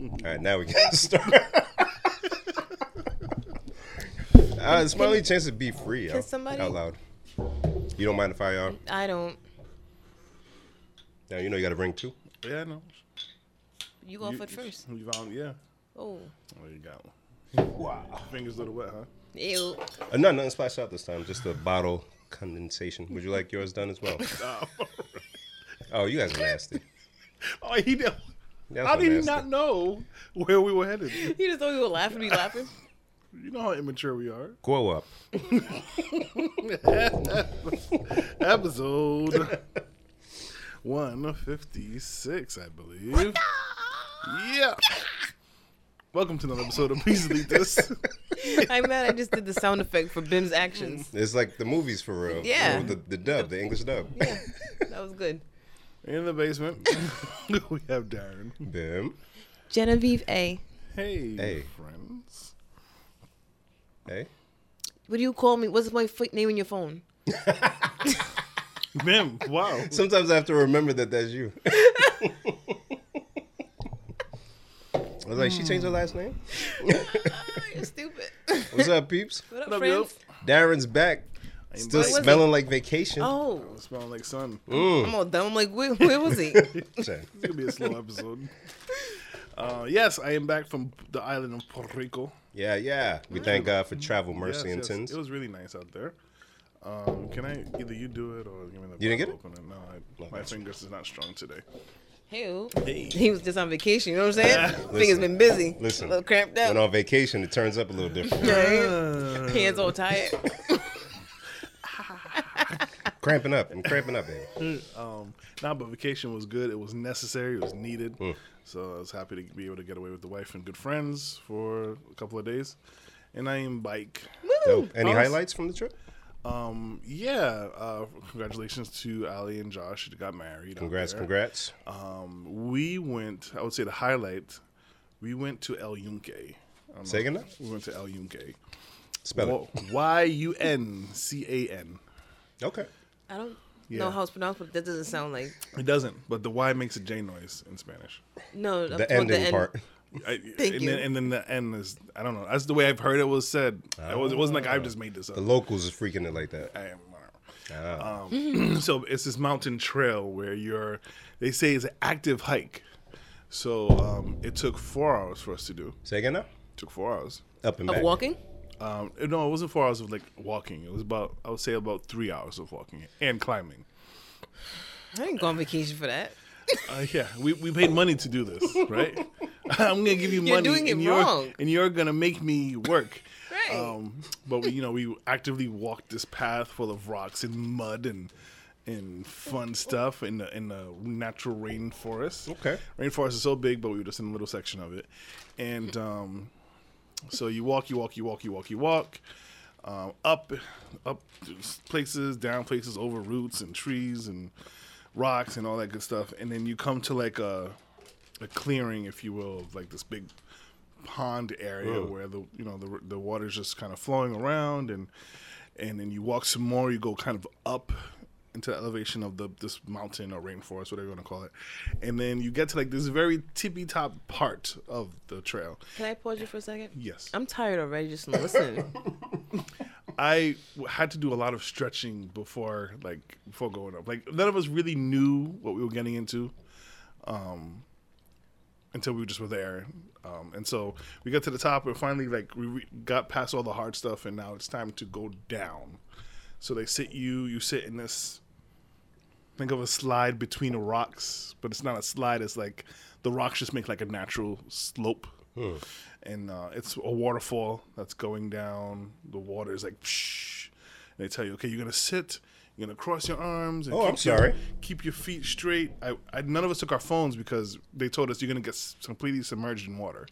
All right, now we can start. uh, it's my only chance to be free. Out, somebody- out loud? You don't mind if I uh? I don't. Now you know you got to bring two. Yeah, no. You go You- for it first. You found, yeah. Oh, Oh, you got one. Wow. Fingers a little wet, huh? ew. Uh, no, nothing splashed out this time. Just a bottle condensation. Would you like yours done as well? oh, you guys are nasty. Oh, he did. That's How did he nasty. not know where we were headed? You just thought we were laughing, be laughing. You know how immature we are. Grow up. Episode 156, I believe. Yeah. Welcome to another episode of Please Delete This. I'm mad I just did the sound effect for Bim's actions. It's like the movies for real. Yeah. the, the dub, the English dub. Yeah, that was good. In the basement, we have Darren. Bim. Genevieve A. Hey, Hey. friends. Hey. What do you call me? What's my f- name in your phone? Bim, wow. Sometimes I have to remember that that's you. I was like, she changed her last name. You're stupid. What's up, peeps? What up, What up, friends? Darren's back. Still back. smelling like vacation. Oh, I'm Smelling like sun. I'm all dumb. I'm like, where, where was he? Say, It's gonna be a slow episode. Uh, yes, I am back from the island of Puerto Rico. Yeah, yeah. We thank God for travel, mercy, Yes, and yes. sins. It was really nice out there. Um, can I either you do it or give me the You didn't get bottle opener? No, I, my gotcha. fingers is not strong today. Ew. Hey. He was just on vacation. You know what I'm saying? Finger's been busy. Listen, a little cramped When up. on vacation, it turns up a little different. Yeah, Hands all tired. cramping up. I'm cramping up, baby. Um, nah, but vacation was good. It was necessary. It was needed. Hmm. So I was happy to be able to get away with the wife and good friends for a couple of days. And I am bike. Dope. Any Awesome. highlights from the trip? Um, yeah. Uh, congratulations to Ali and Josh. They got married. Congrats, congrats. Um, we went. I would say the highlight. We went to El Yunque. Say again? We went to El Yunque. Spell it. Y U N C A N. it. Okay. I don't Yeah. know how it's pronounced, but that doesn't sound like. It doesn't, but the Y makes a J noise in Spanish. No, The talking ending end. part. I, Thank and you. Then, and then the N is I don't know. That's the way I've heard it was said. It, was, it wasn't like I've just made this up. The locals is freaking it like that. I am. Ah. Um, so it's this mountain trail where you're. They say it's an active hike. So um, it took four hours for us to do. Say again now? It took four hours. Up and Of back. walking? Um, no, it wasn't four hours of like walking. It was about I would say about three hours of walking and climbing. I didn't go on vacation for that. Uh, yeah, we, we paid money to do this, right? I'm gonna give you money, You're money, doing it and you're wrong. and you're gonna make me work. Right. Um, but we, you know, we actively walked this path full of rocks and mud and and fun stuff in the in the natural rainforest. Okay. rainforest is so big, but we were just in a little section of it, and um, so you walk, you walk, you walk, you walk, you walk. Um, up, up places, down places, over roots and trees and rocks and all that good stuff, and then you come to like a, a clearing, if you will, of like this big pond area where the you know the the water's just kind of flowing around, and and then you walk some more, you go kind of up into the elevation of the this mountain or rainforest, whatever you want to call it, and then you get to like this very tippy top part of the trail. Can I pause you for a second? Yes, I'm tired already just listening. I had to do a lot of stretching before like before going up. Like none of us really knew what we were getting into, um, until we just were there. Um, and so we got to the top and finally like we re- got past all the hard stuff and now it's time to go down. So they sit you, you sit in this. Think of a slide between rocks, but it's not a slide. It's like the rocks just make like a natural slope and uh, it's a waterfall that's going down. The water is like, psh, and they tell you, okay, you're gonna sit, you're gonna cross your arms. And Oh, keep I'm sorry. Your, keep your feet straight. I, I, none of us took our phones because they told us you're gonna get completely submerged in water.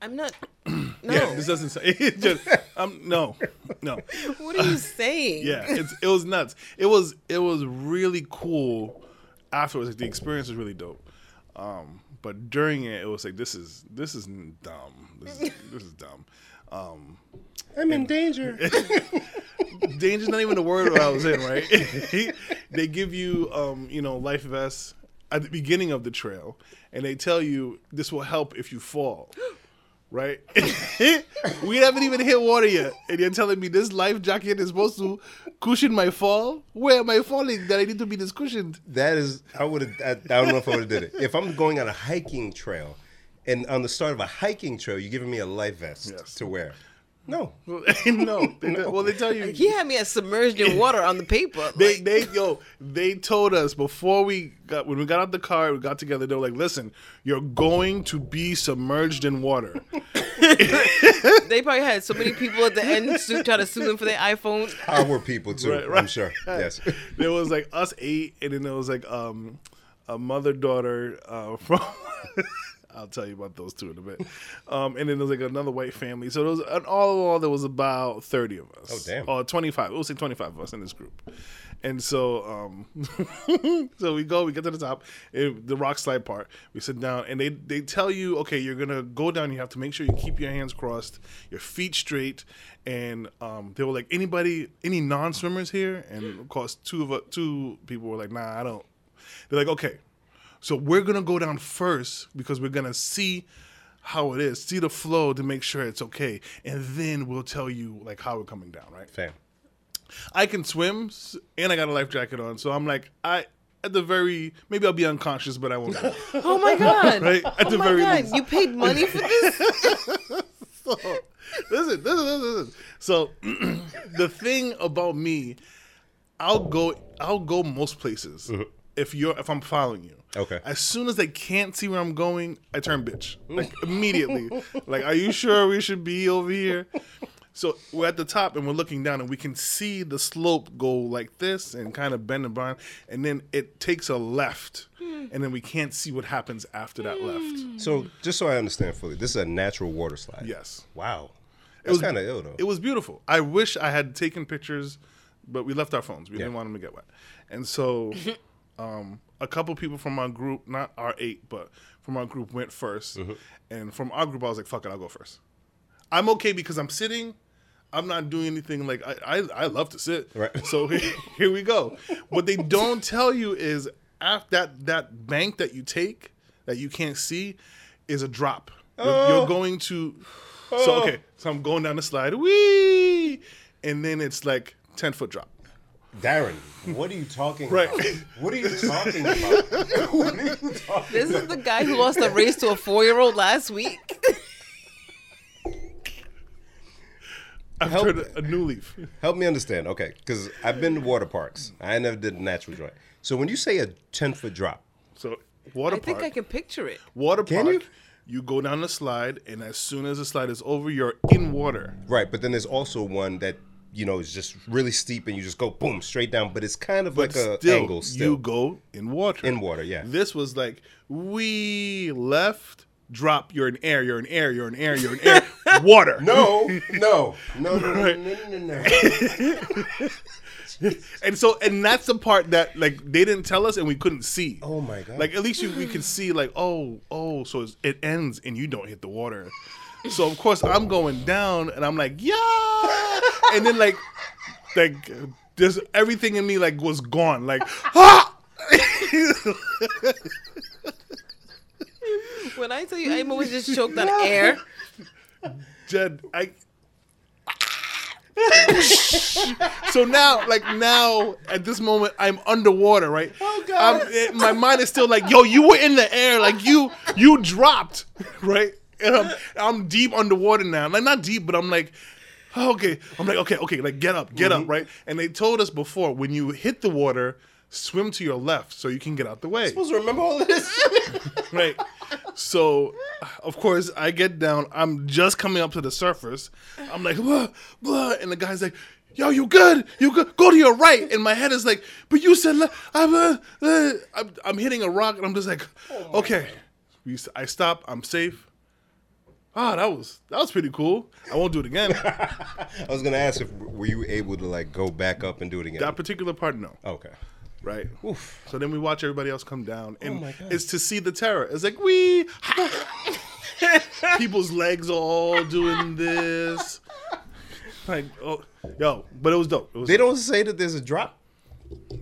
I'm not. No. Yeah, this doesn't say. It just, um, no, no. what are you saying? Yeah, it's, it was nuts. It was it was really cool. Afterwards, like, the experience was really dope. Um, but during it, it was like this is this is dumb. This is, this is dumb. Um, I'm in danger. danger's not even the word I was in, right? they give you, um, you know, life vests at the beginning of the trail, and they tell you this will help if you fall. Right? we haven't even hit water yet, and you're telling me this life jacket is supposed to cushion my fall? Where am I falling that I need to be this cushioned? That is, I would have. I, I don't know if I would have did it. If I'm going on a hiking trail, and on the start of a hiking trail, you're giving me a life vest Yes. to wear. No, no, they, well they tell you He had me as submerged in water on the paper. They Like, they yo they told us before we got when we got out the car we got together they were like listen you're going to be submerged in water they probably had so many people at the end su- try to sue them for their iPhone. our people too. Right, I'm sure. Yes. there was like us eight and then there was like um a mother daughter uh from I'll tell you about those two in a bit. Um and then there's like another white family. So there was and all in all there was about 30 of us. Oh, damn. or 25 we'll say 25 of us in this group. And so um so we go we get to the top. Eh, the rock slide part we sit down and they they tell you okay you're gonna go down. You have to make sure you keep your hands crossed your feet straight. And um they were like anybody any non-swimmers here? And of course two of two people were like nah i don't. They're like okay so we're gonna go down first because we're gonna see how it is see the flow to make sure it's okay and then we'll tell you like how we're coming down right Fam. I can swim and I got a life jacket on. So I'm like, I at the very maybe I'll be unconscious, but I won't. Go. Oh my god! Right? At oh the my very god! least. You paid money for this? so, listen, listen, listen, listen. So the thing about me, I'll go, I'll go most places mm-hmm. If you're if I'm following you. Okay. As soon as they can't see where I'm going, I turn bitch like immediately. like, are you sure we should be over here? So we're at the top and we're looking down and we can see the slope go like this and kind of bend and bind, and then it takes a left, and then we can't see what happens after that left. Hmm. So just so I understand fully, this is a natural water slide. Yes. Wow. That's was- kind of ill though. It was beautiful. I wish I had taken pictures, but we left our phones. We didn't want them to get wet. And so, um, a couple people from our group, not our eight, but from our group, went 1st Mm-hmm. And from our group, I was like, "Fuck it, I'll go first. I'm okay because I'm sitting. I'm not doing anything like I. I, I love to sit. Right. So here we go. What they don't tell you is after that that bank that you take that you can't see is a drop. You're, you're going to. oh. So okay, so I'm going down the slide, wee, and then it's like ten foot drop. Darren, what are you talking Right. about? What are you talking about? what are you talking This is the guy who lost a race to a four-year-old last week. I've Help- turned a, a new leaf. Help me understand, okay? Because I've been to water parks. I never did a natural joint. So when you say a ten foot drop, So water I think park, I can picture it. water Can park. you? You go down the slide, and as soon as the slide is over, you're in water. right? But then there's also one that you know is just really steep, and you just go boom straight down. But it's kind of like a Still, angle still you go in water. in water. Yeah. This was like we left, drop. You're in air. You're in air. You're in air. You're in air. water. No, no, no, no, no, no, no, no. And so, and that's the part that like they didn't tell us, and we couldn't see. Oh my god! Like at least you, we could see like oh oh so it's, it ends and you don't hit the water. So of course I'm going down and I'm like yeah, and then like like just everything in me like was gone like ah. When I tell you, I'm always just choked on air. Jed, I. so now, like now, at this moment, I'm underwater, right? Oh, God. I'm, it- my mind is still like, yo, you were in the air, like you, you dropped, right? And I'm, I'm deep underwater now, like not deep, but I'm like, oh, okay, I'm like, okay, okay, like get up, get Mm-hmm. up, right? And they told us before, when you hit the water, swim to your left so you can get out the way supposed to remember all this. right? So, of course, I get down. I'm just coming up to the surface. I'm like, blah, blah, and the guy's like, "Yo, you good? You good? Go to your right." And my head is like, "But you said le- I'm, uh, uh, I'm I'm hitting a rock," and I'm just like, "Okay." We, s- I stop. I'm safe. Ah, that was that was pretty cool. I won't do it again. I was gonna ask if were you able to like go back up and do it again. that particular part, no. okay. Right. Oof. So then we watch everybody else come down, and God. it's to see the terror. It's like we, people's legs are all doing this, like oh, yo, but it was dope. It was They dope. don't say that there's a drop.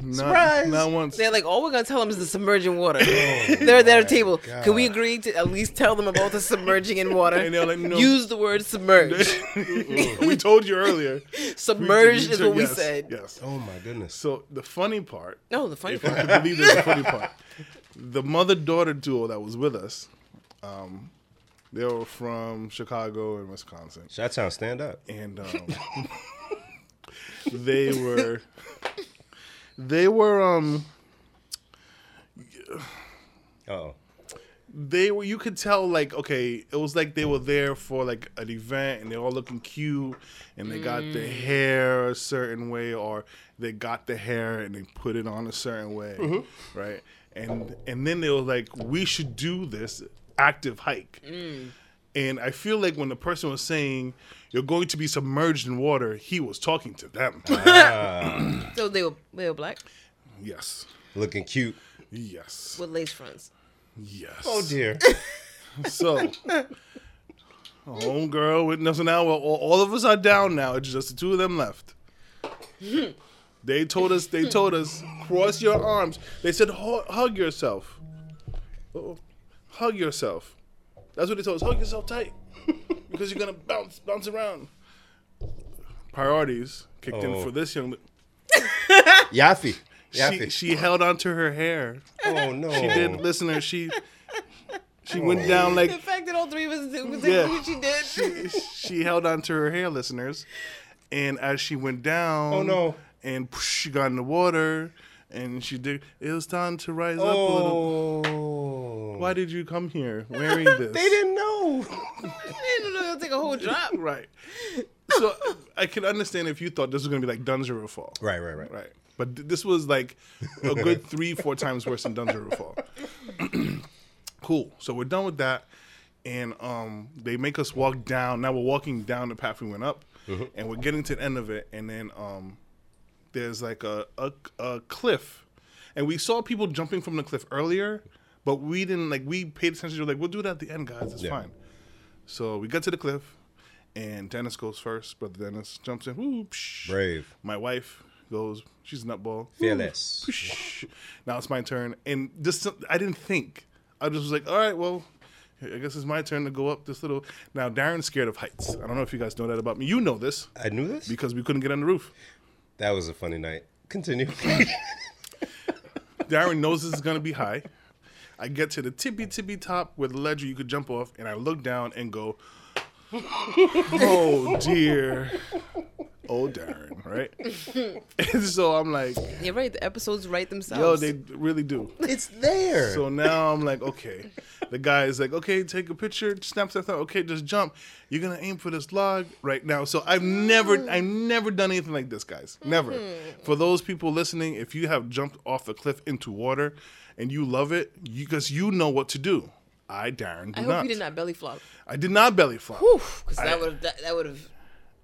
Not, Surprise! Not once. They're like, all we're gonna tell them is the submerging water. They're at their table. God. Can we agree to at least tell them about the submerging in water? And they're like, no. Use the word submerge. we told you earlier. Submerged We- is what we said. Yes. Oh my goodness. So the funny part, No, the funny if I part. believe this, the funny part, the mother-daughter duo that was with us, um, they were from Chicago and Wisconsin, Shot Town, stand up. and um, they were they were um Oh, they were you could tell like okay it was like they were there for like an event and they're all looking cute and they got the mm. hair a certain way or they got the hair and they put it on a certain way mm-hmm. right? And and then they were like we should do this active hike. Mm. And i feel like when the person was saying you're going to be submerged in water he was talking to them ah. So they were they were black yes looking cute. yes with lace fronts. yes Oh dear. So, homegirl with no. So now all, all of us are down now. It's just the two of them left. They told us. They told us cross your arms. They said hug yourself. Uh-oh. Hug yourself. That's what they told us. Hug yourself tight because you're gonna bounce bounce around. Priorities kicked in Oh. for this young. Yaffy. She Yaffy. she held onto her hair. oh no. She did. Listener, she she went oh. down like The fact that all three of us did was Yeah. what she did. she held onto her hair, listeners, and as she went down, Oh, no. and she got in the water, and she did. It was time to rise up a little. Oh. Why did you come here wearing this? They didn't know. they didn't know it'll take a whole drop. Right. So I can understand if you thought this was gonna be like Dungeon Fall. Right, right, right. Right. But th- this was like a good three, four times worse than Dungeon Fall. cool. So we're done with that. And um, they make us walk down. Now we're walking down the path we went up, and we're getting to the end of it. And then um, there's like a, a a cliff, and we saw people jumping from the cliff earlier, but we didn't like. We paid attention to like we'll do that at the end, guys. It's Yeah. fine. So we get to the cliff, and Dennis goes first. Brother Dennis jumps in. Psh. Brave. My wife goes. She's a nutball. Fearless. Now it's my turn, and just I didn't think. I just was like, all right, well, I guess it's my turn to go up this little. Now Darren's scared of heights. I don't know if you guys know that about me. You know this I knew this. because we couldn't get on the roof. That was a funny night. Continue. Darren knows this is gonna be high. I get to the tippy tippy top where the ledge you could jump off, and I look down and go, "Oh dear, oh Darren, right?" and so I'm like, You're right. The episodes write themselves. "Yo, they really do." it's there. So now I'm like, okay. The guy is like, okay, take a picture, snap, snap, snap. Okay, just jump. You're gonna aim for this log right now. So I've never, mm. I've never done anything like this, guys. Never. Mm-hmm. For those people listening, if you have jumped off a cliff into water and you love it, because you, know what to do. I, Darren, do I hope not. you did not belly flop. I did not belly flop. Because that would that, that would have.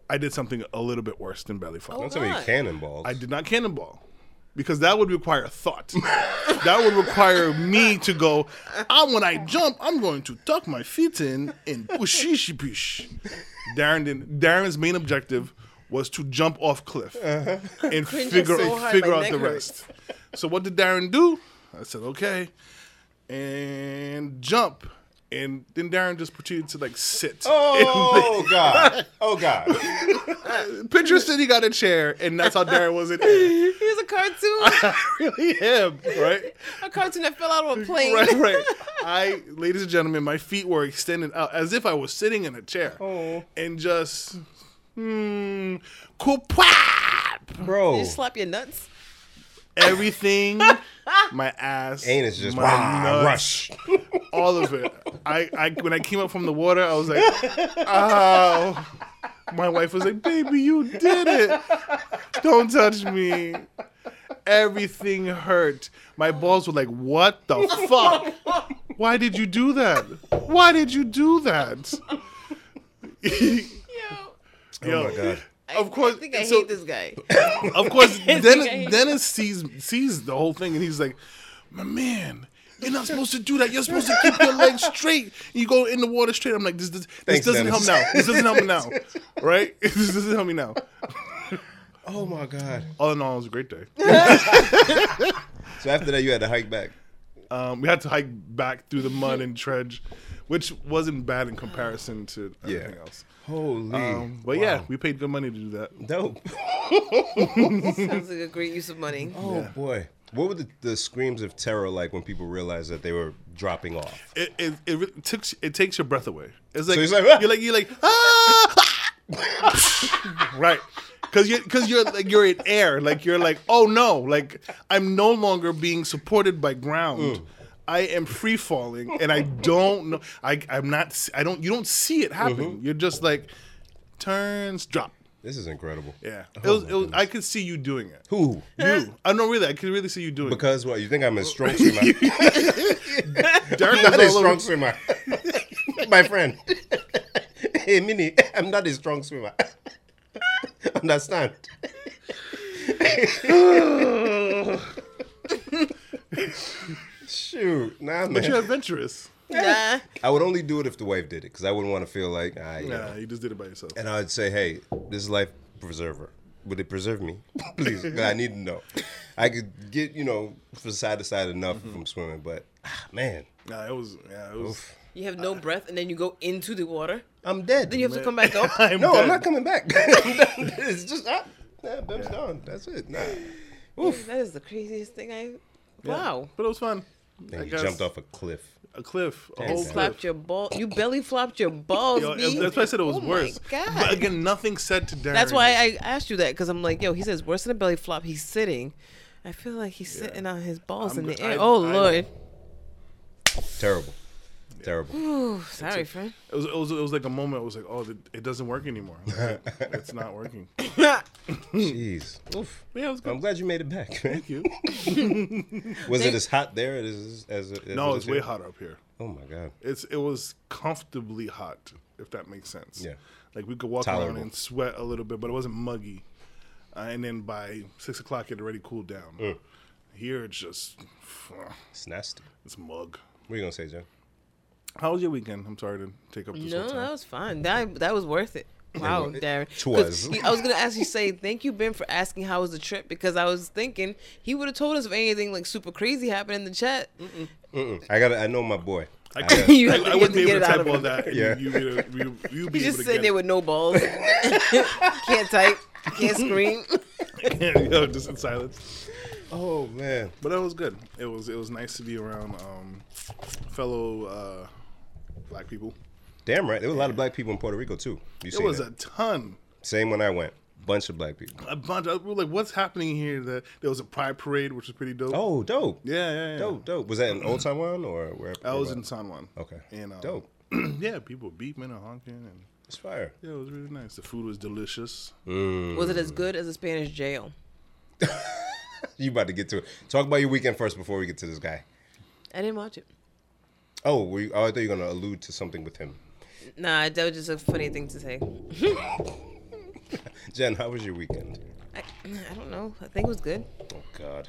I did something a little bit worse than belly flop. Oh, Don't tell me God. cannonballs. I did not cannonball because that would require thought. that would require me to go. I when I jump, I'm going to tuck my feet in and pushishi push. Darren did, Darren's main objective was to jump off cliff uh-huh. and Cringe figure so hard, figure out the hurts. rest. So what did Darren do? I said okay, and jump. And then Darren just proceeded to like sit. oh God. Oh God. Pinterest said he got a chair, and that's how Darren was in air. Here's a cartoon. I really am, right? a cartoon that fell out of a plane. right, right. I, ladies and gentlemen, my feet were extended out as if I was sitting in a chair, Oh. and just, hmm, kupwap! Bro. You slap your nuts. Everything, my ass, Anus just my wah, nuts, rush. all of it. I, I, when I came up from the water, I was like, oh. My wife was like, baby, you did it. Don't touch me. Everything hurt. My balls were like, what the fuck? Why did you do that? Why did you do that? Yo. Oh my God. Of course, I think I so- hate this guy. Of course, Dennis, Dennis sees sees the whole thing, and he's like, "My man, you're not supposed to do that. You're supposed to keep your legs straight. You go in the water straight." I'm like, "This, this, this Thanks, doesn't Dennis. help now. This doesn't help me now, right? this doesn't help me now." Oh my god. All in all, it was a great day. So after that, you had to hike back. Um, we had to hike back through the mud and trudge, which wasn't bad in comparison to Yeah. everything else. Holy. Um, but yeah, we paid good money to do that. dope. Sounds like a great use of money. Oh boy. What were the, the screams of terror like when people realized that they were dropping off? It it, it, re- takes it takes your breath away. It's like, it's like, ah! you're like you're like ah! right. Cause you're, cause you're like you're in air, like you're like, oh no, like I'm no longer being supported by ground. Mm. I am free falling, and I don't know. I I'm not. I don't. You don't see it happen. Mm-hmm. You're just like turns, drop. This is incredible. Yeah, it Oh was. It was. I could see you doing it. Who? You. I know really. I could really see you doing it. Because what? You think I'm a strong swimmer? it. Derek not a strong swimmer. My friend. hey, Minnie, I'm not a strong swimmer. Understand? Shoot, nah, man. But you're man. adventurous. Nah. I would only do it if the wife did it because I wouldn't want to feel like, ah, you know. Nah, you just did it by yourself. And I would say, hey, this is life preserver. Would it preserve me? Please, 'cause I need to know. I could get, you know, from side to side enough from swimming, but ah, man, Nah, it was. Yeah, it was. You have no breath, and then you go into the water. I'm dead. Then you have to come back up. I'm no, dead. I'm not coming back. I'm done. it's just, ah, nah, Bim's gone. That's it. Nah. Oof. That is the craziest thing I. Wow. But it was fun. I And he guess jumped off a cliff. a cliff, a And whole slapped cliff. Your ball. You belly flopped your balls. Yo, that's why I said it was Oh my worse. God. But again, nothing said to Darren. That's why I asked you that because I'm like, yo, he says worse than a belly flop. He's sitting. I feel like he's sitting on his balls I'm in the g- air. I- oh I- lord. Terrible. Terrible. Ooh, sorry, friend. It was, it was. It was like a moment. It was like, oh, it, it doesn't work anymore. Like, it's not working. Jeez. Oof. Yeah, it was good. I'm glad you made it back, man. Thank you. Was it as hot there as as, as No, it's way hotter up here. Oh my god. It's it was comfortably hot, if that makes sense. Yeah. Like we could walk Tolerable. around and sweat a little bit, but it wasn't muggy. Uh, and then by six o'clock, it already cooled down. Mm. Here, it's just It's nasty. it's mug. What are you gonna say, Jen? How was your weekend? I'm sorry to take up this No, time. that was fine. That that was worth it. Wow, It Darren. was. 'Cause he- I was gonna ask you say thank you, Ben, for asking how was the trip because I was thinking he would have told us if anything like super crazy happened in the chat. Mm-mm. I got. to I know my boy. I, I, You I, have to- I wouldn't be able to get it out type of all that. Yeah. You, you, you, you be just sitting there with no balls. can't type, can't scream. it. Yo, just in silence. oh man. But it was good. It was it was nice to be around um, fellow uh, black people. Damn right. There were a lot of black people in Puerto Rico too. You It was that? a ton. Same when I went. Bunch of black people. A bunch. Of, we were like, what's happening here? That there was a pride parade, which was pretty dope. Oh, dope. yeah, yeah, yeah. Dope, dope. Was that in Old San Juan or where? I was where- in San Juan. Okay. And um, Dope. yeah, people were beeping and honking, and It's fire. yeah, it was really nice. The food was delicious. Mm. Was it as good as a Spanish jail? You about to get to it. Talk about your weekend first before we get to this guy. I didn't watch it. Oh, were you, oh I thought you were gonna allude to something with him. Nah, that was just a funny thing to say. Jen, how was your weekend? I, I don't know. I think it was good. Oh God.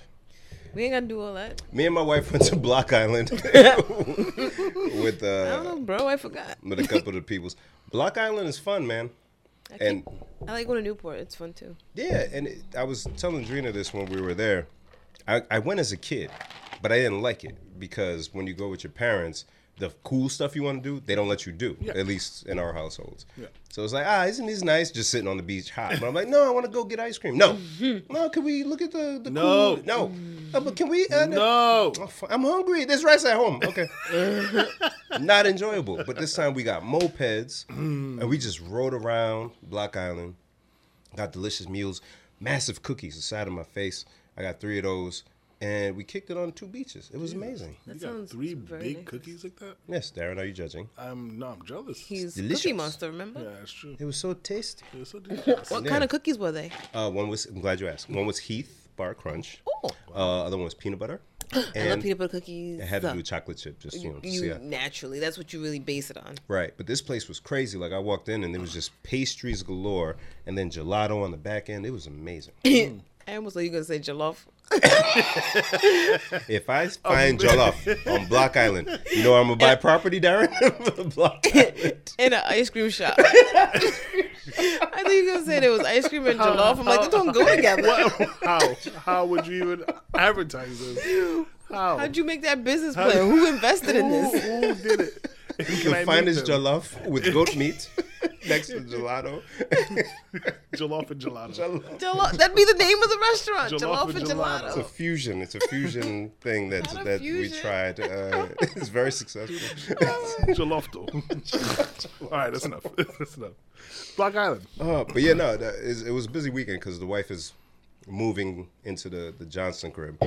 We ain't gonna do all that. Me and my wife went to Block Island with Uh, I don't know, bro. I forgot. with a couple of the peoples. Block Island is fun, man. I, And I like going to Newport. It's fun too. yeah, and it, I was telling Drina this when we were there. I, I went as a kid, but I didn't like it because when you go with your parents, the cool stuff you want to do, they don't let you do. Yeah. At least in our households. Yeah. So it's like, ah, isn't this nice? Just sitting on the beach hot. But I'm like, no, I want to go get ice cream. No, no, can we look at the the No. cool? No, Uh, but can we? Uh, No. Oh, I'm hungry. There's rice at home. Okay. Not enjoyable. But this time we got mopeds and we just rode around Block Island. Got delicious meals, massive cookies the side of my face. I got three of those. And we kicked it on two beaches. It was amazing. That You got three big nice. cookies like that. Yes, Darren, are you judging? I'm no, I'm jealous. He's delicious. Cookie Monster. Remember? yeah, that's true. It was so tasty. It was so delicious. What Yeah. kind of cookies were they? Uh, one was, I'm glad you asked. One was Heath Bar Crunch. Oh, Uh, other one was peanut butter. I love peanut butter cookies. it had to do with chocolate chip, just, you know, to you naturally. That's what you really base it on. Right, but this place was crazy. Like I walked in and there was just pastries galore, and then gelato on the back end. It was amazing. I almost thought you were gonna say jollof. If I oh, find jollof on Block Island, you know I'm gonna buy property, Darren. Block Island. in an ice cream shop. I thought you were gonna say there was ice cream and jollof. I'm like, they don't go together. What? How? How would you even advertise this? How? How'd you make that business plan? Who invested in this? who did it? And can I The meet finest jollof with goat meat next to gelato. Jollof and gelato. Jollof. Jollof. That'd be the name of the restaurant. Jollof Jollof, and and gelato. It's a fusion. It's a fusion thing that Not a that we tried. Uh, it's very successful. Jolofto. All right, that's enough. That's enough. Block Island. Uh, but yeah, no, that is, it was a busy weekend because the wife is moving into the the Johnson crib.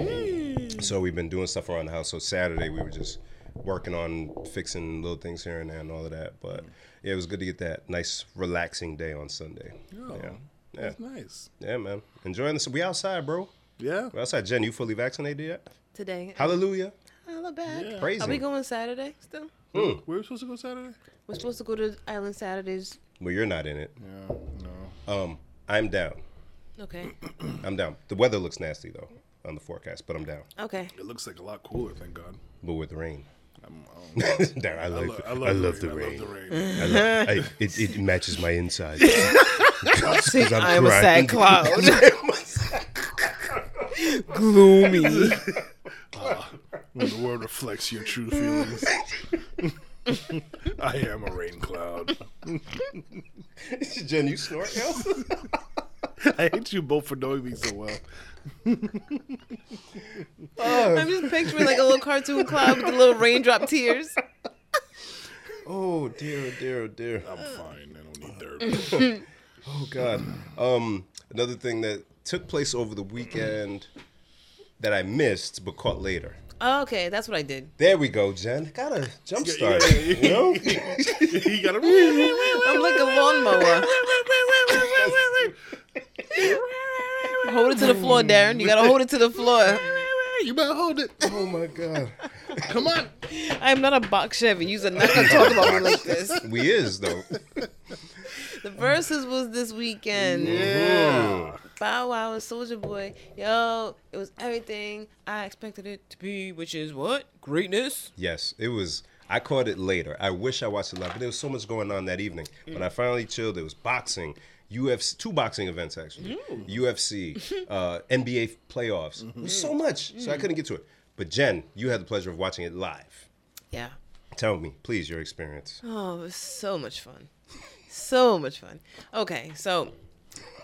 So we've been doing stuff around the house. So Saturday we were just working on fixing little things here and there and all of that. But yeah, it was good to get that nice relaxing day on Sunday. Yeah, yeah, That's nice. yeah, man. Enjoying this. We outside, bro. Yeah. We outside. Jen, you fully vaccinated yet? Today. Hallelujah. Alabama. Yeah. Praise Are we going Saturday still? We were supposed to go Saturday? We're supposed to go to Island Saturdays. Well, you're not in it. Yeah. No. Um, I'm down. Okay. I'm down. The weather looks nasty though on the forecast, but I'm down. Okay. It looks like a lot cooler, thank God. But with rain. I'm, Darn, I, I, like I love, I love the the rain. rain. I love the rain. Love, it, it matches my insides. 'Cause I'm I'm a crying. sad cloud. Gloomy. Ah, when the world reflects your true feelings. I am a rain cloud. Jen, you snort, yo? I hate you both for knowing me so well. I'm just picturing like a little cartoon cloud with the little raindrop tears. Oh dear, oh dear, oh dear. I'm fine. I don't need therapy. Oh god. Um, another thing that took place over the weekend that I missed but caught later. Oh, okay, that's what I did. There we go, Jen. Got a jump start. yeah, yeah. You know? you gotta. I'm like a lawnmower. Hold it to the floor, Darren. You gotta hold it to the floor. You better hold it. oh my god. Come on. I am not a box Chevy. You're not gonna talk about me like this. We is though. The Verzuz was this weekend. Yeah. Bow Wow and Soulja Boy. Yo, it was everything I expected it to be, which is what? Greatness. Yes, it was. I caught it later. I wish I watched it live, but there was so much going on that evening. Mm. When I finally chilled, it was boxing, UFC, two boxing events actually, mm. UFC, uh, NBA playoffs. Mm-hmm. It was so much, so I mm. couldn't get to it. But Jen, you had the pleasure of watching it live. Yeah. Tell me, please, your experience. Oh, it was so much fun. So much fun. Okay, so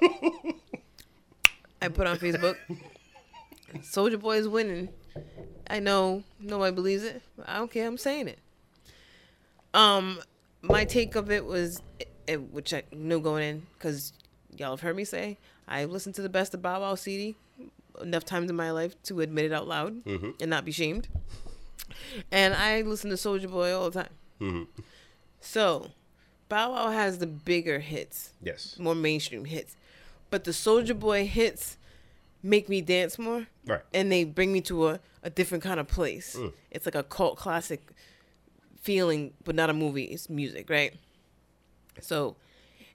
I put on Facebook. Soulja Boy is winning. I know nobody believes it. But I don't care. I'm saying it. Um, my take of it was, eh, which I knew going in, because y'all have heard me say, I listened to the best of Bow Wow CD enough times in my life to admit it out loud and not be shamed. And I listen to Soulja Boy all the time. So, Bow Wow has the bigger hits, Yes, more mainstream hits, but the Soulja Boy hits make me dance more, right. and they bring me to a, a different kind of place. Mm. It's like a cult classic feeling, but not a movie. It's music, right? So,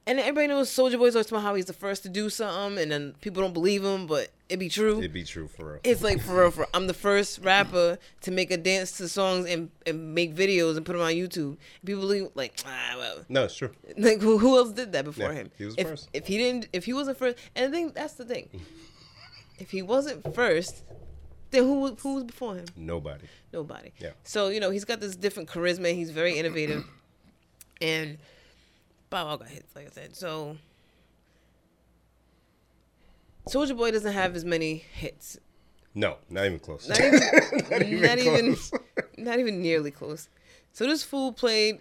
and everybody knows Soulja Boy's always talking about how he's the first to do something, and then people don't believe him, but it be true. It'd be true for real. It's like for real, for I'm the first rapper to make a dance to songs and, and make videos and put them on YouTube. People believe like ah well, No, it's true. like who, who else did that before Yeah, him? he was the if, first. If he didn't, if he wasn't first, and I think that's the thing. if he wasn't first, then who who was before him? Nobody. Nobody. Yeah. So you know he's got this different charisma. He's very innovative, and Bow Wow got hits like I said. So Soulja Boy doesn't have as many hits. No, not even close. Not even, not even, close. not even nearly close. So this fool played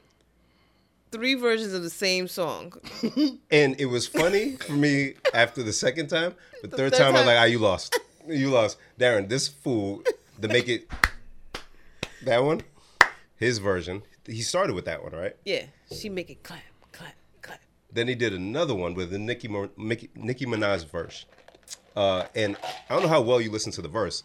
three versions of the same song. And it was funny for me after the second time. The third, third time, I was like, ah, you lost. You lost. Darren, this fool, to make it that one, his version, he started with that one, right? Yeah, she make it clap. Then he did another one with the Nicki, Nicki, Nicki Minaj verse. Uh, and I don't know how well you listen to the verse,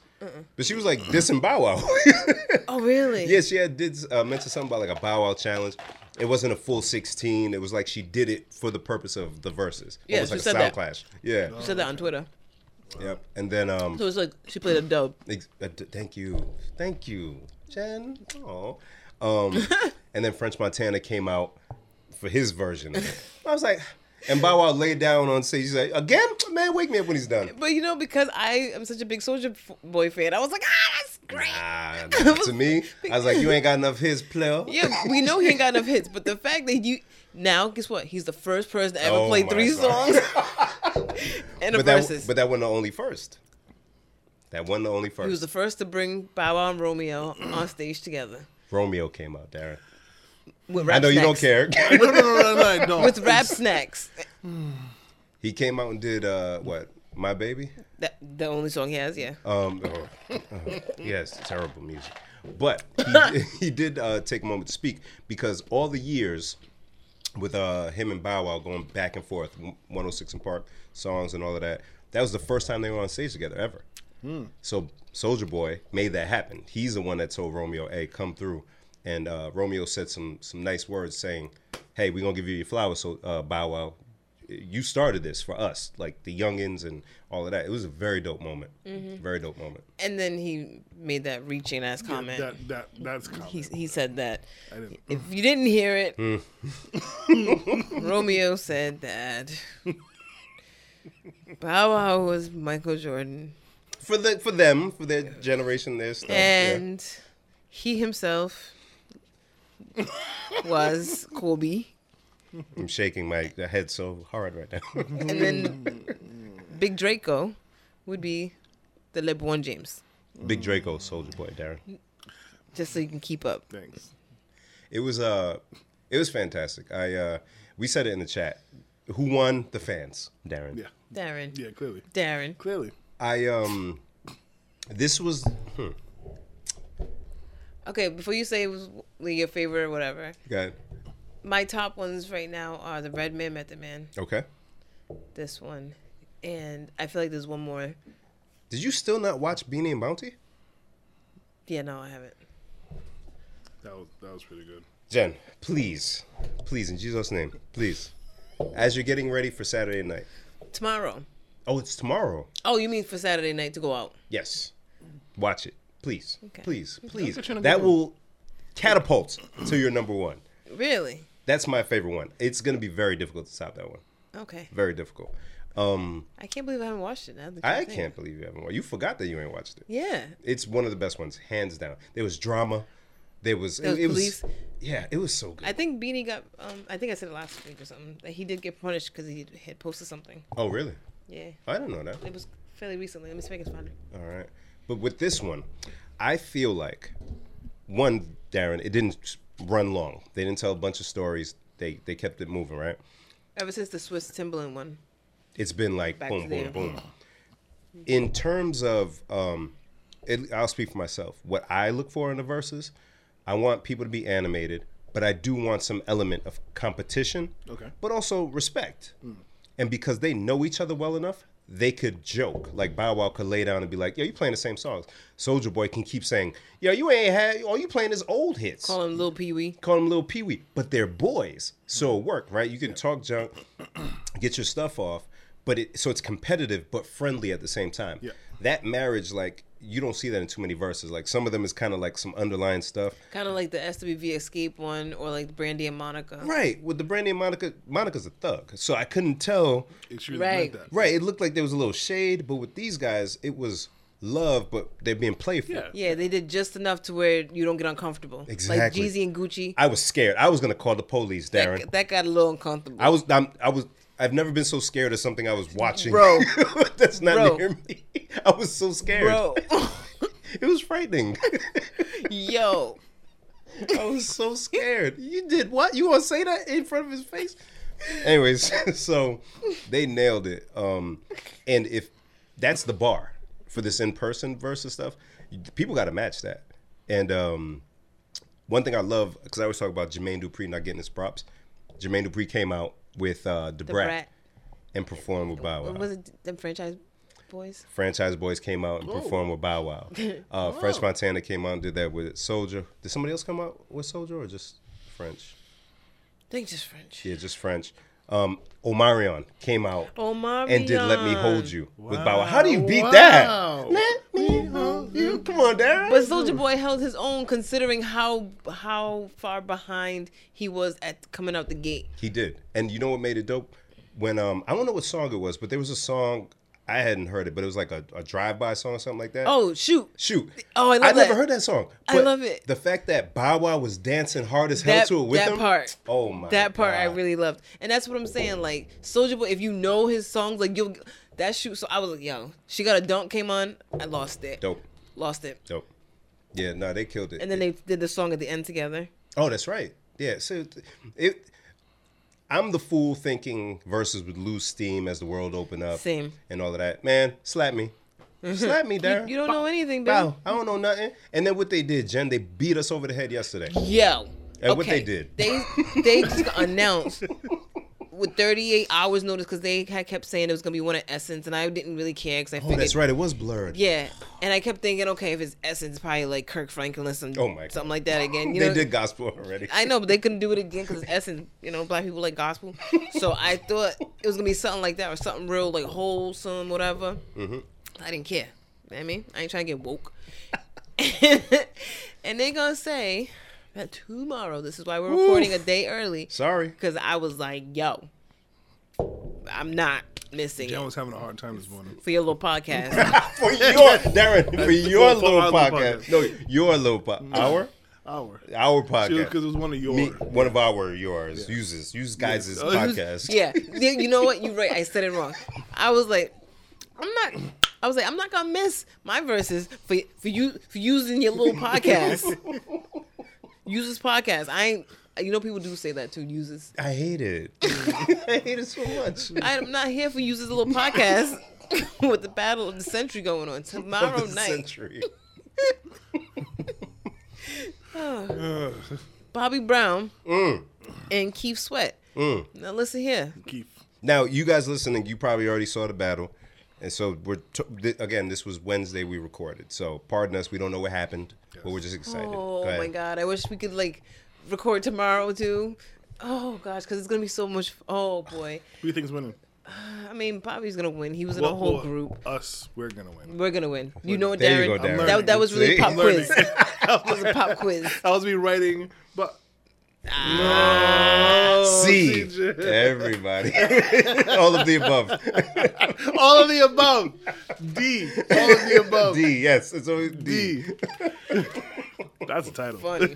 but she was like dissing Bow Wow. Oh really? yeah, she had did uh, mention something about like a Bow Wow challenge. It wasn't a full 16. It was like she did it for the purpose of the Verzuz. Yeah, Almost she like a said sound that. clash. Yeah. She said that on Twitter. Yep. And then um, So it's like she played a dub. Ex- uh, d- thank you, thank you, Jen. Oh, um, and then French Montana came out for his version. Of it. I was like, and Bow Wow laid down on stage. He's like, again, man, wake me up when he's done. But you know, because I am such a big Soulja Boy fan, I was like, ah, that's great. Ah, to me, I was like, you ain't got enough his player. Yeah, we know he ain't got enough hits, but the fact that you now, guess what? He's the first person to ever Oh play three God. songs in a but Verzuz. that, but that wasn't the only first. That wasn't the only first. he was the first to bring Bow Wow and Romeo on stage together Romeo came out, Darren. With I rap know you don't snacks. care. No, no, no, no, no, I don't. With rap snacks. he came out and did uh, what? My baby. That the only song he has, yeah. Um, oh, oh, yes, terrible music. But he, he did uh, take a moment to speak because all the years with uh, him and Bow Wow going back and forth, 106 and Park songs and all of that, that was the first time they were on stage together ever. So Soulja Boy made that happen. He's the one that told Romeo, "Hey, come through." And uh, Romeo said some some nice words, saying, "Hey, we're gonna give you your flowers." So uh, Bow Wow, you started this for us, like the youngins and all of that. It was a very dope moment. Very dope moment. And then he made that reaching ass comment. That that that's common. he, he said that if you didn't hear it, Hmm. Romeo said that Bow Wow was Michael Jordan. For the for them, for their generation, their stuff. yeah. and he himself was Kobe, I'm shaking my head so hard right now. and then Big Draco would be the LeBron James, Big Draco, Soulja Boy, Darren. just so you can keep up. Thanks. It was uh, it was fantastic. I uh, we said it in the chat. Who won? The fans, Darren. Yeah. Darren, Yeah. Clearly. Darren, Clearly. I um, this was hmm, okay. Before you say it was your favorite or whatever, got my top ones right now are the Redman Method Man, okay. this one, and I feel like there's one more. Did you still not watch Beenie and Bounty? Yeah, no, I haven't. That was that was pretty good. Jen, please, please, in Jesus' name, please. As you're getting ready for Saturday night. Tomorrow. Oh, it's tomorrow. Oh, you mean for Saturday night to go out? Yes. Watch it. Please. Okay. Please. Please. what you're gonna That do. will catapult to your number one. Really? That's my favorite one. It's going to be very difficult to stop that one. Okay. Very difficult. Um, I can't believe I haven't watched it now. I think. can't believe you haven't watched You forgot that you ain't watched it. Yeah. It's one of the best ones, hands down. There was drama. There was, There was it, it police. was yeah, it was so good. I think Beenie got. Um, I think I said it last week or something that he did get punished because he had posted something. oh, really? Yeah, I didn't know that. it was fairly recently. Let me see if I can find it. All right. But with this one, I feel like one, Darren, it didn't run long. They didn't tell a bunch of stories. They they kept it moving, right? Ever since the Swizz Timbaland one. It's been like Back boom, boom, boom. In terms of, um, it, I'll speak for myself. What I look for in the Verzuz, I want people to be animated, but I do want some element of competition, Okay. but also respect. And because they know each other well enough, they could joke. Like Bow Wow could lay down and be like, "Yo, you playing the same songs." Soulja Boy can keep saying, "Yo, you ain't had. All you playing is old hits." Call him Little Pee Wee. call them little Pee Wee, but they're boys, so it worked, right? You can talk junk, get your stuff off, but it so it's competitive but friendly at the same time. Yeah. That marriage, like you don't see that in too many Verzuz. Like some of them is kind of like some underlying stuff, Kind of like the SWV Xscape one or like Brandy and Monica. right? With the Brandy and Monica, Monica's a thug, so I couldn't tell. It's really Right. that. Right, it looked like there was a little shade, but with these guys, it was love, but they're being playful. Yeah. Yeah, they did just enough to where you don't get uncomfortable. Exactly. Like Jeezy and Gucci. I was scared. I was gonna call the police, Darren. That, that got a little uncomfortable. I was. I'm, I was. I've never been so scared of something I was watching. Bro. that's not Bro. near me. I was so scared. Bro. it was frightening. Yo. I was so scared. You did what? You want to say that in front of his face? Anyways, so they nailed it. Um, and if that's the bar for this in-person Verzuz stuff, people got to match that. And um, one thing I love because I always talk about Jermaine Dupri not getting his props. Jermaine Dupri came out with uh, the, Da Brat, Brat. and performed with Bow Wow. Was it? the Franchise Boyz? Franchise Boyz came out and performed with Bow Wow. Uh, French Montana came out and did that with Soulja. Did somebody else come out with Soulja or just French? I think just French. Yeah, just French. Um, Omarion came out Omarion. and did "Let Me Hold You" with Bow Wow. Wow. How do you beat Wow. that? Let me hold you. Come on, Darren. But Soulja Boy held his own, considering how how far behind he was at coming out the gate. He did. And you know what made it dope? When um I don't know what song it was, but there was a song I hadn't heard it, but it was like a, a drive by song or something like that. Oh shoot! shoot. Oh, I love I never heard that song. I love it. The fact that Bow Wow was dancing hard as hell That, to it with that part. Oh my That part I really loved, and that's what I'm saying. Like Soulja Boy, if you know his songs, like you'll that shoot. So I was like, yo, she got a dunk came on, I lost it, dope. lost it, Dope. Yeah, no, they killed it. and then they did the song at the end together. Oh, that's right. Yeah. So it I'm the fool thinking Verzuz would lose steam as the world opened up. Same. And all of that. Man, slap me. Mm-hmm. Slap me, Darren. You don't know anything, Bow. I don't know nothing. And then what they did, Jen, they beat us over the head yesterday. Yo. And what they did. They they just announced with 38 hours notice because they had kept saying it was gonna be one of Essence, and I didn't really care because I Oh, figured. that's right. It was blurred. Yeah, and I kept thinking, okay, if it's Essence, probably like Kirk Franklin or some, Oh my God. something like that again. You they know, did gospel already. I know, but they couldn't do it again because Essence. You know, black people like gospel. So I thought it was gonna be something like that or something real like wholesome, whatever. Mm-hmm. I didn't care. You know what I mean, I ain't trying to get woke. and they gonna say tomorrow. This is why we're recording a day early Sorry. because I was like, yo, I'm not missing Jen it was having a hard time this morning. for your little podcast. For your Darren, for your little our little podcast. podcast. No, your little po- mm. our Hour. our Because it was one of yours. Me, one of our yours uses use guys' Oh, it podcast. yeah, Yeah, you know what? You're right. I said it wrong. I was like, I'm not. I was like, I'm not gonna miss my Verzuz for for you for using your little podcast. Use this podcast. I ain't. You know, people do say that too. Uses. I hate it. I hate it so much. I'm not here for uses A little podcast with the battle of the century going on tomorrow Of the night. century. Bobby Brown Mm. and Keith Sweat. Mm. Now listen here. Keith. Now, you guys listening, you probably already saw the battle. And so we're t- th- again. This was Wednesday we recorded, so pardon us. We don't know what happened, but we're just excited. Oh Go my god! I wish we could like record tomorrow too. Oh gosh, because it's gonna be so much. Oh boy. Who do you think's winning? I mean, Bobby's gonna win. He was in a whole well, group. Us, we're gonna win. We're gonna win. You know what, There you Darren? go, Darren. That, that was really See? pop quiz. That was a pop quiz. I was me writing, but C. CJ. Everybody. All of the above. all of the above. D. All of the above. D. Yes. It's always D. D. That's the title. Funny.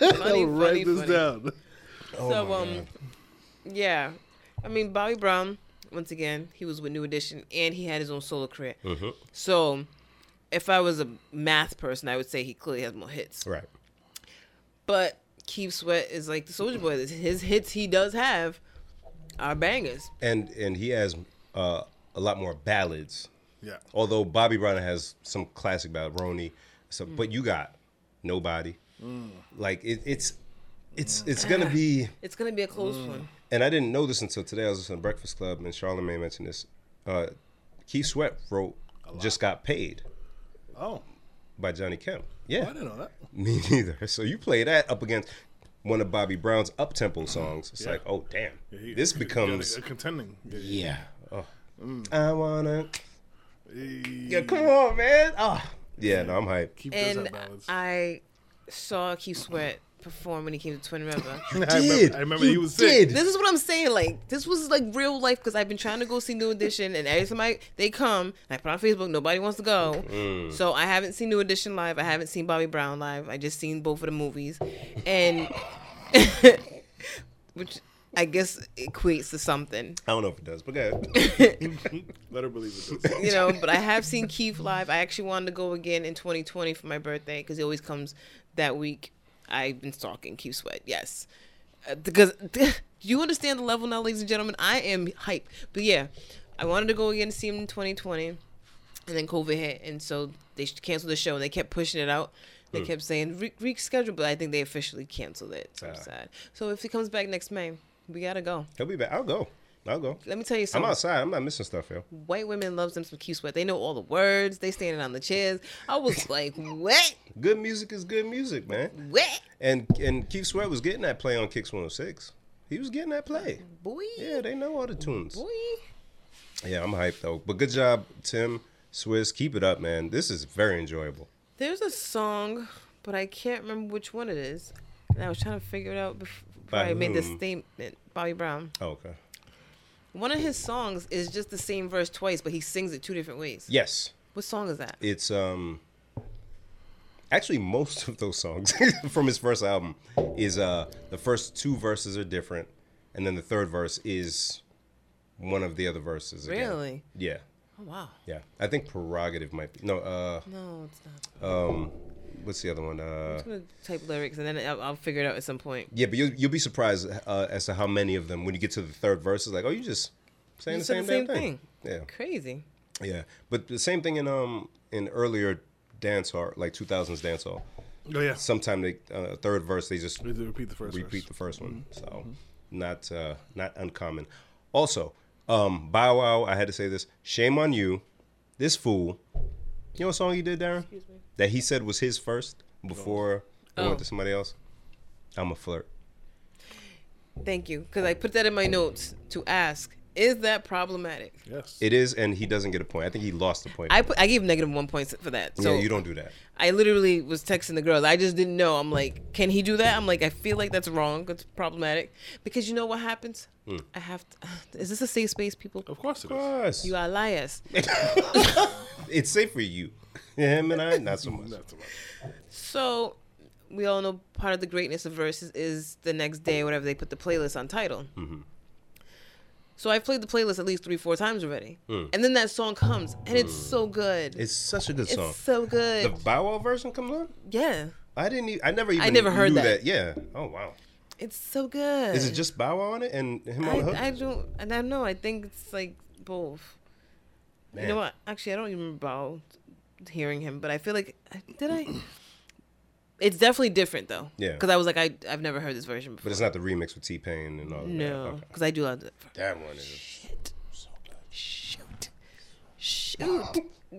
I'll funny, write funny, this funny. down. Oh so um, God. yeah. I mean, Bobby Brown. Once again, he was with New Edition, and he had his own solo career. Mm-hmm. So, if I was a math person, I would say he clearly has more hits. Right. But Keith Sweat is like the Soulja Boy. His hits he does have are bangers. And and he has uh, a lot more ballads. Yeah. Although Bobby Brown has some classic ballad, Roni. So, but you got nobody. Like it, it's it's it's gonna be. It's gonna be a close one. And I didn't know this until today. I was listening to Breakfast Club, and Charlamagne mentioned this. Uh, Keith Sweat wrote "Just Got Paid" Oh, by Johnny Kemp. Yeah. Oh, I Yeah, didn't know that. me neither. So you play that up against one of Bobby Brown's up tempo mm-hmm. songs. It's Yeah. like, oh damn, Yeah, he- this he- becomes yeah, contending. Yeah. yeah. Oh. oh. Mm. I wanna. Hey. Yeah, come on, man. Oh. Yeah, no, I'm hyped. Keith does And have ballads. I saw Keith Sweat perform when he came to Twin River. I remember, I remember he was sick. this is what I'm saying. Like this was like real life because I've been trying to go see New Edition, and every time I they come, I put on Facebook, nobody wants to go. Mm. So I haven't seen New Edition live. I haven't seen Bobby Brown live. I just seen both of the movies, and which I guess equates to something. I don't know if it does, but go ahead. Let her believe it. Does. you know, but I have seen Keith live. I actually wanted to go again in 2020 for my birthday because he always comes that week. I've been stalking Keith Sweat, yes. Uh, because you understand the level now, ladies and gentlemen? I am hype. But yeah, I wanted to go again to see him in 2020, and then COVID hit, and so they canceled the show. And they kept pushing it out. They kept saying re- reschedule, but I think they officially canceled it. So I'm Ah. sad. So if he comes back next May, we gotta go. He'll be back. I'll go. I'll go. Let me tell you something. I'm outside. I'm not missing stuff, yo. white women loves them some Keith Sweat. They know all the words. They standing on the chairs. I was like, what? Good music is good music, man. What? And and Keith Sweat was getting that play on Kicks 106. He was getting that play. Boy. Yeah, they know all the tunes. Boy. Yeah, I'm hyped though. But good job, Tim, Swizz. Keep it up, man. This is very enjoyable. There's a song, but I can't remember which one it is. And I was trying to figure it out before By I made this statement. Bobby Brown. Oh, okay. One of his songs is just the same verse twice, but he sings it two different ways. Yes, What song is that? it's um. Actually, most of those songs from his first album is uh the first two verses are different, and then the third verse is one of the other verses. again. Really? Yeah, Oh wow. yeah. I think prerogative might be no. Uh, No, it's not. um, what's the other one? Uh, I'm gonna type lyrics and then I'll, I'll figure it out at some point. Yeah, but you'll, you'll be surprised uh, as to how many of them, when you get to the third verse, is like, oh, you just saying You the same, the same damn thing. Yeah, Crazy. yeah. But the same thing in um in earlier dance hall, like 2000s dance hall. Oh yeah. Sometime the uh, third verse they just We have to repeat the first. repeat verse. the first one. Mm-hmm. So not uh, not uncommon. Also, um, Bow Wow, I had to say this. Shame on you, this fool. You know what song he did, Darren? That he said was his first before Oh. went to somebody else. I'm a flirt. Thank you, because I put that in my notes to ask: Is that problematic? Yes. It is, and he doesn't get a point. I think he lost the point. I put I gave negative one point for that. So yeah, you don't do that. I literally was texting the girls. I just didn't know. I'm like, can he do that? I'm like, I feel like that's wrong. It's problematic because you know what happens. Hmm. I have to. Is this a safe space, people? of course it Of is. course. You are liars. it's safe for you. Him and I, not so much. Not so much. So we all know part of the greatness of Verzuz is the next day, whatever they put the playlist on title. So I've played the playlist at least three, four times already, hmm. and then that song comes, and it's so hmm. good. It's such a good song. It's so The. Bow Wow version comes on. yeah, I didn't. e- I never even. I never heard knew that. Yeah. Oh wow. it's so good. Is it just Bow Wow on it and him on the hook? I, I don't. I don't know. I think it's like both. You know what? Actually, I don't even remember about hearing him, but I feel like did I? It's definitely different though. Yeah. Because I was like, I I've never heard this version before. But it's not the remix with T Pain and all that. no, Okay. because I do love that. That one is. Shit. Shoot. Shoot.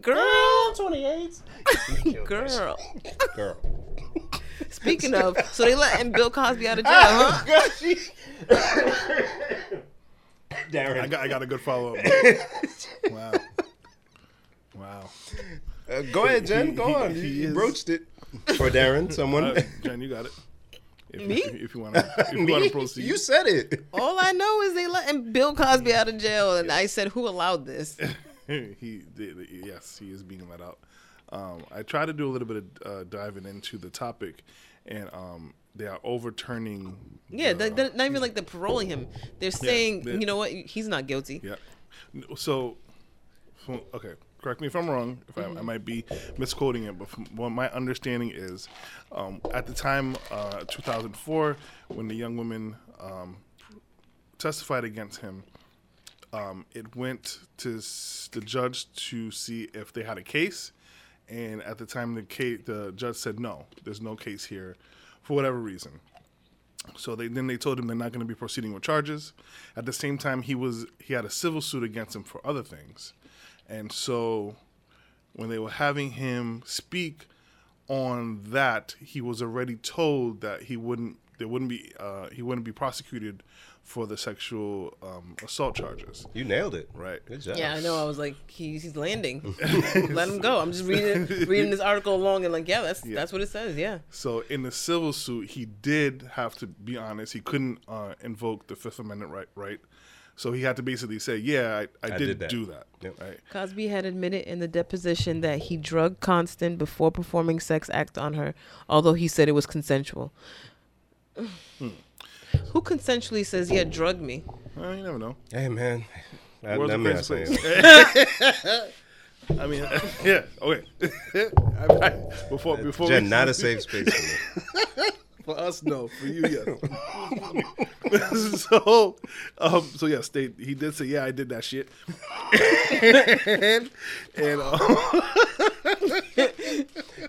Girl. 28. Girl. Girl. Speaking of, so they letting Bill Cosby out of jail, huh? Darren. I got I got a good follow up. wow. Wow. Uh, go ahead, Jen. Go on. You, He you is- broached it. For Darren, someone. Uh, Jen, you got it. If, Me? If, if you want to, if you want to proceed. You said it. All I know is they letting Bill Cosby out of jail, and I said, who allowed this? he did. Yes, he is being let out. Um, I try to do a little bit of uh, diving into the topic, and um, they are overturning. Yeah, the- they- they're not even like they're paroling him. They're saying, yeah. you know what, he's not guilty. Yeah. So, okay, correct me if I'm wrong. If I, I might be misquoting it, but from what my understanding is, um, at the time, uh, 2004, when the young woman um, testified against him, um, it went to s- the judge to see if they had a case, and at the time, the case, the judge said no, there's no case here, for whatever reason. So they then they told him they're not going to be proceeding with charges. At the same time, he was he had a civil suit against him for other things, and so when they were having him speak on that, he was already told that he wouldn't there wouldn't be uh, he wouldn't be prosecuted for the sexual um, assault charges. You nailed it. Right. Good job. Yeah, I know. I was like, he's, he's landing. Let him go. I'm just reading reading this article along and like, yeah, that's that's what it says. Yeah. So in the civil suit, he did have to be honest. He couldn't uh, invoke the Fifth Amendment right. Right. So he had to basically say, "Yeah, I, I, I did, did that." do that." Yep. Right. Cosby had admitted in the deposition that he drugged Constand before performing sex act on her, although he said it was consensual. Hmm. Who consensually says, "Yeah, drug me"? Well, you never know. Hey, man. That, World's that a mean I crazy place. I mean, yeah. Oh, okay. I, I, before before Jen, we, not a safe space for us, no. For you, yes. so, um, so yes, they, he did say, "Yeah, I did that shit." and and um,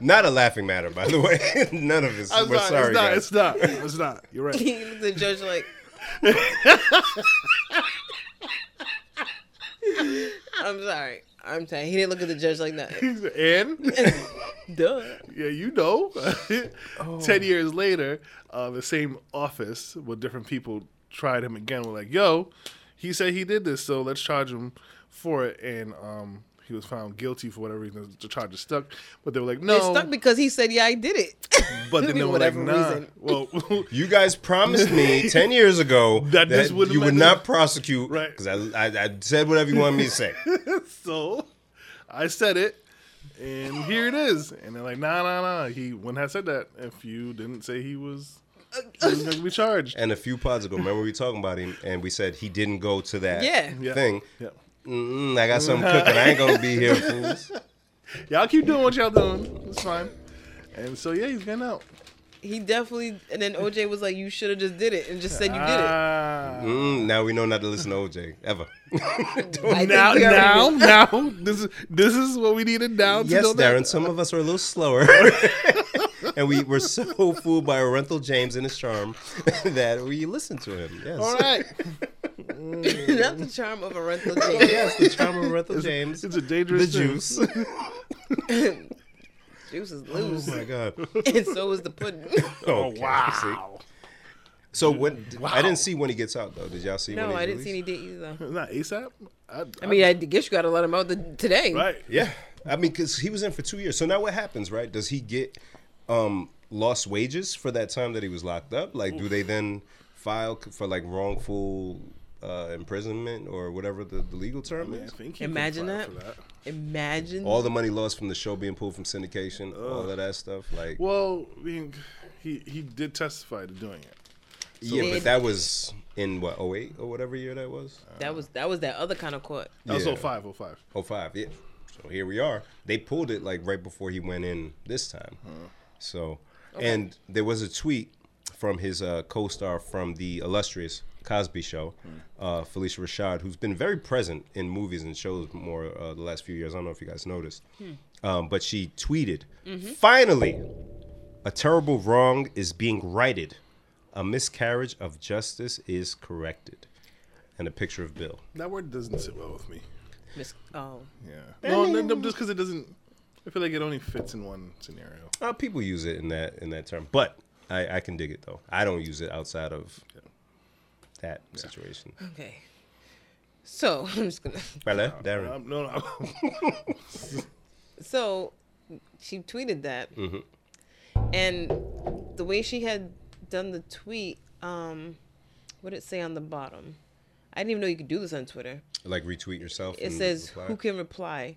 Not a laughing matter, by the way. None of this. I'm We're sorry, sorry, it's not. guys. It's not. It's not. You're right. He looked at the judge like. I'm sorry. I'm sorry. He didn't look at the judge like that. and Duh. yeah, you know, Oh. ten years later, uh, the same office with different people tried him again. We're like, yo, he said he did this, so let's charge him for it. And um, he was found guilty for whatever reason. The charge is stuck, but they were like, no. It's stuck because he said, "Yeah, I did it." but then they were like, whatever nah. reason. Well, You guys promised me ten years ago That that, this wouldn't you would not prosecute, Right. Because I, I, I said whatever you wanted me to say. so I said it, and here it is. And they're like, nah, nah, nah. He wouldn't have said that if you didn't say he was, he was going to be charged. And a few pods ago, remember we were talking about him, and we said he didn't go to that Yeah. Yeah. thing. Yeah. Mm-mm, I got something cooking. I ain't gonna be here, fools. Y'all keep doing what y'all doing. It's fine. And so, yeah, he's getting out. he definitely. And then OJ was like, "You should have just did it and just said you did it." Ah. Mm, now we know not to listen to OJ ever. I think now, we already now, knew. now, this is this is what we needed now. To yes, know Darren. that. Some of us are a little slower, and we were so fooled by Orenthal James and his charm that we listened to him. Yes. All right, mm. That's the charm of Orenthal James. Yes, the charm of Orenthal James. it's a the dangerous thing. juice. Juice is loose. oh my god. and so is the pudding. Oh, oh Okay, wow! So when I didn't see when he gets out though. Did y'all see? no, when he's I didn't see released? any date either. Not ASAP. I, I mean, I guess you got to let him out the, today. right? Yeah, I mean, because he was in for two years. So now what happens, right? Does he get um, lost wages for that time that he was locked up? Like, do they then file for like wrongful uh, imprisonment or whatever the, the legal term I is? Imagine that. that. Imagine. All the money lost from the show being pulled from syndication, all of that stuff. Like, Well, I mean, he he did testify to doing it. yeah, but that was in what 08 or whatever year that was. that was that was that other kind of court. That was Yeah. 05, 05. 05, yeah. So here we are. They pulled it like right before he went in this time. So, and there was a tweet from his uh, co-star from the illustrious Cosby Show, uh, Phylicia Rashad, who's been very present in movies and shows more uh, the last few years. I don't know if you guys noticed, um, but she tweeted, "Finally, a terrible wrong is being righted. A miscarriage of justice is corrected." And a picture of Bill. That word doesn't sit well with me. Miss, oh, Yeah. No, no, no, just because it doesn't. I feel like it only fits in one scenario. Uh, people use it in that in that term, but I, I can dig it though. I don't use it outside of that situation. okay. So I'm just gonna. Hello, Darren. No, no. So she tweeted that, Mm-hmm. and the way she had done the tweet, um, what did it say on the bottom? I didn't even know you could do this on Twitter. Like retweet yourself. It says reply? who can reply.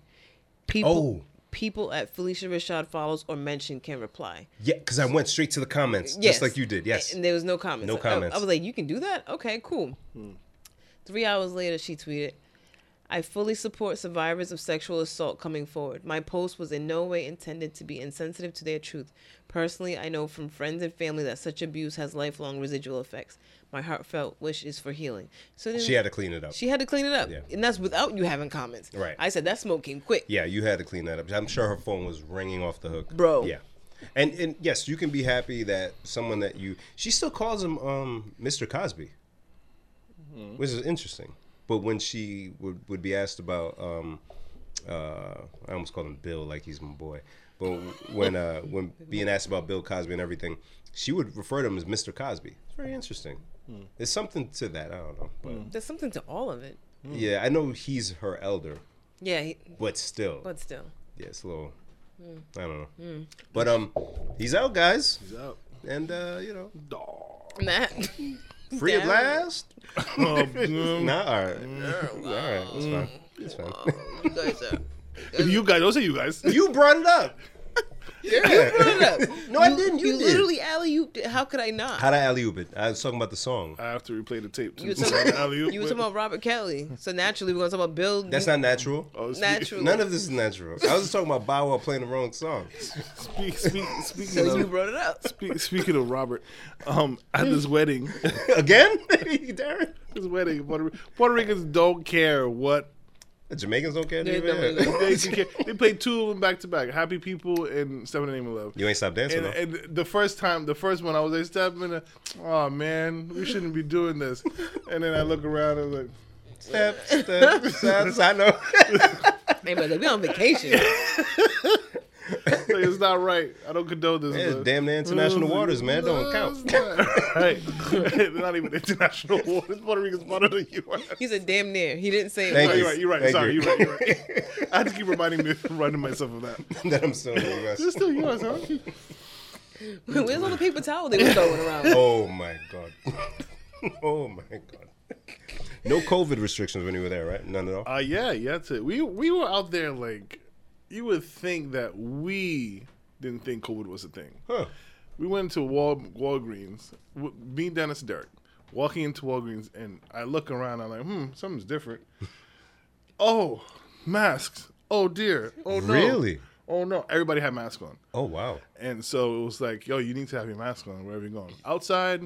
People, Oh. People at Phylicia Rashad follows or mention can reply. Yeah, because I went straight to the comments, Yes. just like you did. Yes. And there was no comments. No comments. I, was like, you can do that? Okay, cool. Hmm. Three hours later, she tweeted, I fully support survivors of sexual assault coming forward. My post was in no way intended to be insensitive to their truth. Personally, I know from friends and family that such abuse has lifelong residual effects. My heartfelt wish is for healing. So then she had to clean it up. she had to clean it up. Yeah. And that's without you having comments. Right. I said that smoke came quick. yeah, you had to clean that up. I'm sure her phone was ringing off the hook, Bro. Yeah. And and yes, you can be happy that someone that you she still calls him um Mr. Cosby, which is interesting. But when she would, would be asked about um uh I almost called him Bill like he's my boy. But when uh when being asked about Bill Cosby and everything, she would refer to him as Mr. Cosby. It's very interesting. There's something to that. I don't know, but There's something to all of it. yeah, I know he's her elder, Yeah, he, but still, but still. yeah, it's a little. I don't know, but um, he's out, guys, He's out. and uh, you know, Dog. That. free at last. Oh, mm. Nah, all right, all right, it's fine, it's fine. you guys are. you guys, don't say you guys. you brought it up. Yeah. You brought it up. No, I didn't. You, You, did. literally alley you. How could I not? How'd I alley oop it? I was talking about the song. I have to replay the tape. You were to talking, alley-oop, you were talking about Robert Kelly. So naturally, we're gonna talk about Bill. That's not natural. Oh, speak- natural. None of this is natural. I was just talking about Bow Wow playing the wrong song. Speak, speak, speaking So of, you brought it up. speak, speaking of Robert, um, at this wedding, Again, Darren. this wedding, Puerto, Puerto Ricans don't care what The Jamaicans don't care. They either? don't Yeah. really- they, care. they played two of them back to back. Happy People and Step in the Name of Love. You ain't stop dancing And, though. and the first time, the first one, I was like, Step in the, oh man, we shouldn't be doing this. And then I look around and like, Step, step, steps. I know. Hey, but we on vacation. like, it's not right. I don't condone this. Yeah, but- damn near international waters, man. Don't count. Not right. Not even international waters. Puerto Rico's part of the U.S. He said damn near. He didn't say it. Thank was. You're right. You're right. Thank Sorry. you. You. are right. You're right. I have to keep reminding me, reminding myself of that. that I'm still in the U.S. It's still U.S. Huh? Where's all the paper towel they were throwing around? Oh my god. oh my god. No COVID restrictions when you were there, right? None at all. Uh, yeah, yeah. To, we we were out there like you would think that we didn't think COVID was a thing. Huh. We went to Wal Walgreens. w- Me, Dennis, Derek, walking into Walgreens, and I look around. I'm like, hmm, something's different. oh, masks. Oh dear. Oh no. Really? Oh no. Everybody had masks on. Oh wow. And so it was like, yo, you need to have your mask on wherever you're going. Outside,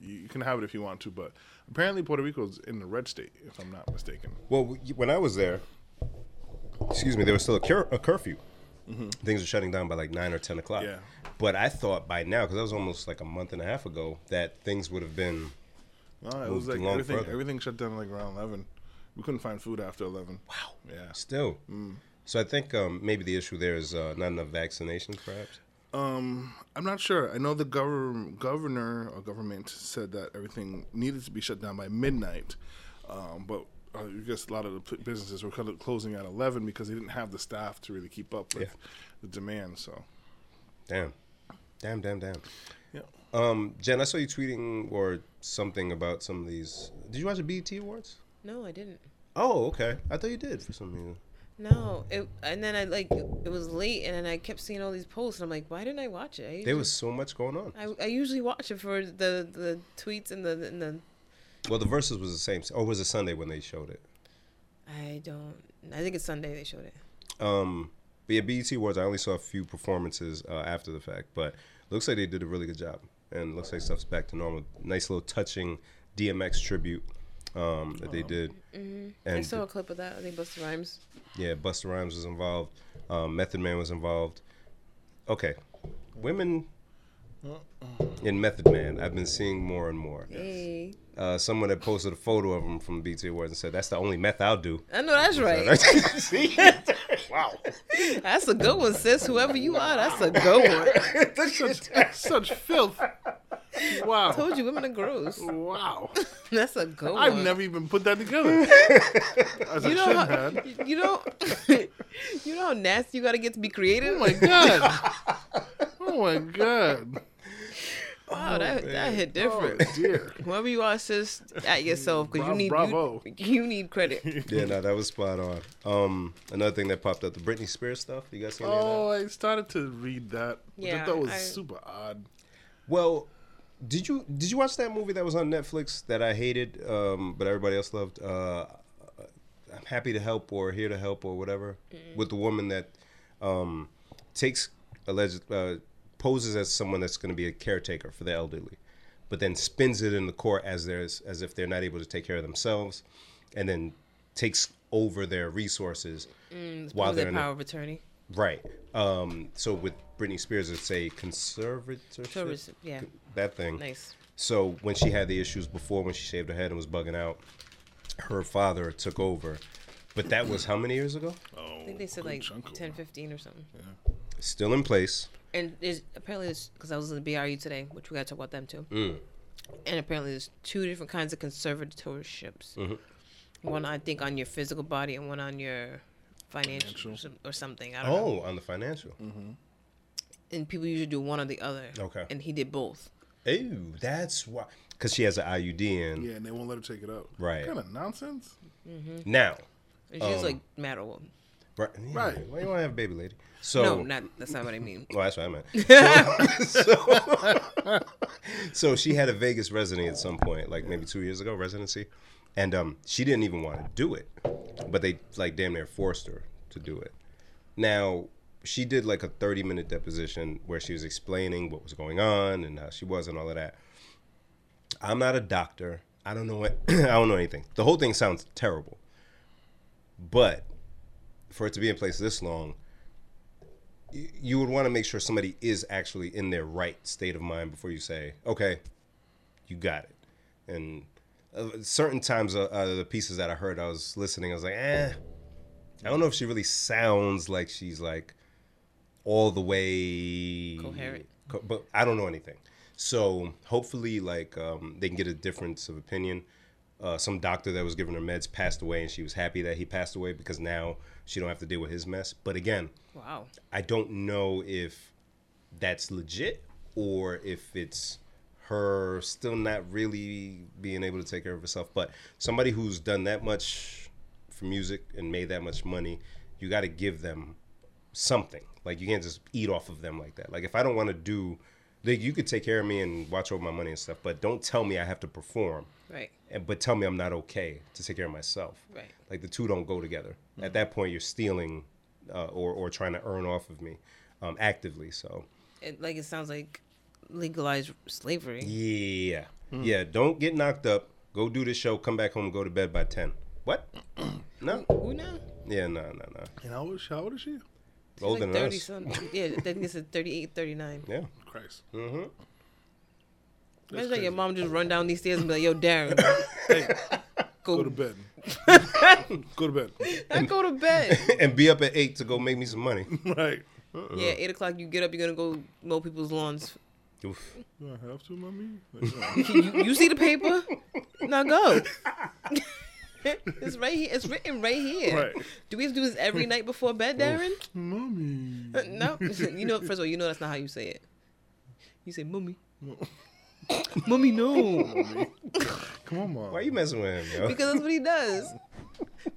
you, you can have it if you want to, but apparently Puerto Rico's in the red state, if I'm not mistaken. Well, when I was there, excuse me, there was still a, cur- a curfew. Things were shutting down by like nine or ten o'clock. Yeah. But I thought by now, because that was almost like a month and a half ago, that things would have been. No, it was like everything. further. Everything shut down like around eleven. We couldn't find food after eleven. Wow. Yeah. Still. So I think um, maybe the issue there is uh, not enough vaccinations, perhaps. Um, I'm not sure. I know the governor, governor or government said that everything needed to be shut down by midnight, um, but I guess a lot of the businesses were closing at eleven because they didn't have the staff to really keep up with Yeah. the demand. So, Damn. Damn, damn, damn. yeah. Um, Jen, I saw you tweeting or something about some of these. Did you watch the BET Awards? No, I didn't. Oh, okay. I thought you did for some reason. No, it, and then I like it was late, and then I kept seeing all these posts. And I'm like, why didn't I watch it? I usually, There was so much going on. I, I usually watch it for the the tweets and the and the. Well, the Verzuz was the same, or was it Sunday when they showed it? I don't. I think it's Sunday they showed it. Um, but yeah, BET Awards. I only saw a few performances uh, after the fact, but looks like they did a really good job, and looks like stuff's back to normal. Nice little touching DMX tribute um, that they did, Mm-hmm. I saw a clip of that. I think Busta Rhymes. yeah, Busta Rhymes was involved, um, Method Man was involved. Okay, women in Method Man, I've been seeing more and more. Hey, Uh, someone had posted a photo of him from BET Awards and said, "That's the only meth I'll do." I know that's right. See? wow. That's a good one, sis. Whoever you are, that's a good one. such, such filth. Wow. Told you, women are gross. Wow. That's a good one. I've never even put that together. As I You know, should how, have. you know, you know how nasty you gotta get to be creative. Oh my god. Oh my god. Wow, that, that hit Oh different. dear. Whoever you are, sis, at yourself because you need bravo. You, you need credit. Yeah, no, that was spot on. Um, another thing that popped up, the Britney Spears stuff. You guys see any of that? Oh, I started to read that. Which I Yeah, thought was I- super odd. Well, did you did you watch that movie that was on Netflix that I hated, um, but everybody else loved? Uh, I'm happy to help or here to help or whatever with the woman that um, takes alleged uh, poses as someone that's going to be a caretaker for the elderly, but then spins it in the court as there's as if they're not able to take care of themselves, and then takes over their resources while they're their in the, power of attorney. right. Um, so with Britney Spears, it's a conservatorship. Tourist, yeah. That thing. Nice. So when she had the issues before, when she shaved her head and was bugging out, her father took over. But that was how many years ago? Oh, I think they said like chunk 10, 15 or something. Still in place. And there's apparently there's because I was in the BRU today, which we got to talk about them too. Mm. And apparently there's two different kinds of conservatorships. One I think on your physical body and one on your financial, Financial. or something. I don't know. Oh, on the financial. And people usually do one or the other. Okay. And he did both. Ew, that's why. Because she has an IUD in. Yeah, and they won't let her take it out. Right. What kind of nonsense? Now. And she's Um, like mad old. Right. yeah, Right. Why you want to have a baby lady? So, no, not that's not what I mean. Well, that's what I meant. So, so, so she had a Vegas residency at some point, like maybe two years ago, residency, and um, she didn't even want to do it, but they like damn near forced her to do it. Now she did like a thirty minute deposition where she was explaining what was going on and how she was and all of that. I'm not a doctor. I don't know what I don't know anything. The whole thing sounds terrible, but for it to be in place this long, y- you would want to make sure somebody is actually in their right state of mind before you say, okay, you got it. And uh, certain times, uh, uh, the pieces that I heard, I was listening, I was like, eh, I don't know if she really sounds like she's like all the way Coherent. co- but I don't know anything. So hopefully, like um, they can get a difference of opinion. Uh, some doctor that was giving her meds passed away, and she was happy that he passed away because now she don't have to deal with his mess. But again, Wow. I don't know if that's legit or if it's her still not really being able to take care of herself. But somebody who's done that much for music and made that much money, you got to give them something. Like you can't just eat off of them like that. Like if I don't want to do, like you could take care of me and watch over my money and stuff, but don't tell me I have to perform. Right. And but tell me I'm not okay to take care of myself. Right. Like the two don't go together. At that point, you're stealing uh, or or trying to earn off of me um, actively. So It, like it sounds like legalized slavery. yeah, yeah. Don't get knocked up. Go do the show. Come back home. And go to bed by ten. What? no. Who now? Yeah, no, no, no. And how old, how old is she? Older like than 30 us. something. Yeah, I think it's a 38, 39. Yeah. Christ. Mm-hmm. Imagine like your mom just run down these stairs and be like, "Yo, Darren, Hey, go, go to bed. go to bed. I go to bed." and be up at eight to go make me some money. right. yeah, eight o'clock. You get up. You're gonna go mow people's lawns. Oof. Do I have to, mommy? Like, no. you, you see the paper? Now go. it's right here. It's written right here. Right. Do we have to do this every night before bed, Darren? mommy. Uh, no. you know, first of all, you know that's not how you say it. You say, "Mummy." Mummy, no. Come on, mom. Why are you messing with him, yo? Because that's what he does.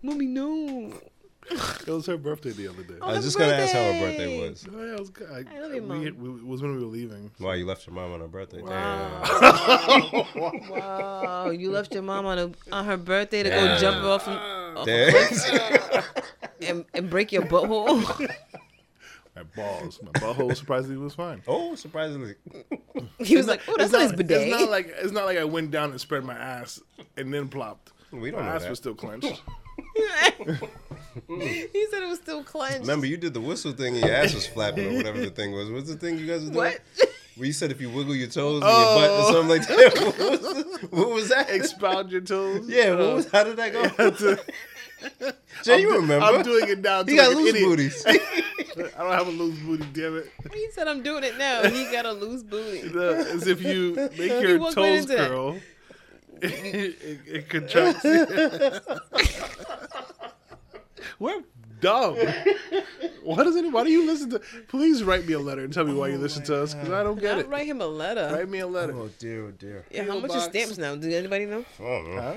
Mummy, no. It was her birthday the other day. Oh, I was just gonna ask how her birthday. birthday was. Oh, yeah, it was good. I, I love your we, mom. we- it was when we were leaving. Why you left your mom on her birthday? Wow. wow. You left your mom on, a, on her birthday to go jump off, from, off a Damn. cliff and, and break your butthole. My balls. My butthole surprisingly was fine. oh, surprisingly. he was like, oh, that's not his not, bidet. It's not like it's not like I went down and spread my ass and then plopped. We don't my know ass that. was still clenched. he said it was still clenched. Remember, you did the whistle thing and your ass was flapping or whatever the thing was. What's the thing you guys were doing? What? Where you said if you wiggle your toes and your butt or oh. something like that. What was, what was that? Expound your toes. yeah, what was, how did that go? Jay, you I'm do- remember? I'm doing it now. He too, got like loose idiot. booties. I don't have a loose booty, damn it. He said I'm doing it now. He got a loose booty. The- As if you make your toes curl. that. Curl, it, it, it contracts. We're dumb. Why does any? Why do you listen to? Please write me a letter and tell me why you oh listen to us because I don't get I'll it. write him a letter. Write me a letter. oh dear, oh dear. yeah, how P.O. much is box. stamps now? Does anybody know? I don't know. Huh?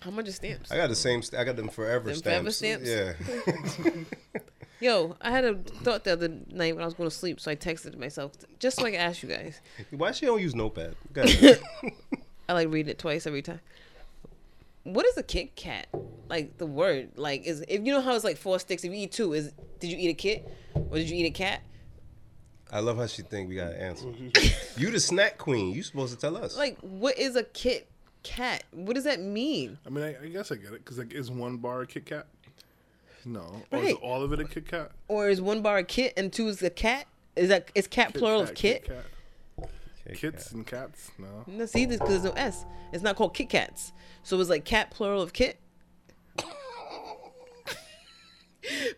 How much is stamps? I got the same. St- I got them forever Them stamps. forever stamps? Yeah. Yo, I had a thought the other night when I was going to sleep, so I texted myself just so I could ask you guys. Why she don't use Notepad? Go ahead. I like reading it twice every time. What is a Kit Kat? Like the word, like is if you know how it's like four sticks. If you eat two, is did you eat a kit or did you eat a cat? I love how she think we got an answer. Mm-hmm. you the snack queen. You supposed to tell us. Like what is a Kit Kat? What does that mean? I mean, I, I guess I get it because like, is one bar a Kit Kat? No, or is Right. all of it a Kit Kat? Or is one bar a kit and two is a cat? Is that is cat Kit plural of Kat, kit? Kat. Kit Kits Kat. and cats? No. No, see, this because there's no S. It's not called Kit Kats. So it was like cat plural of kit.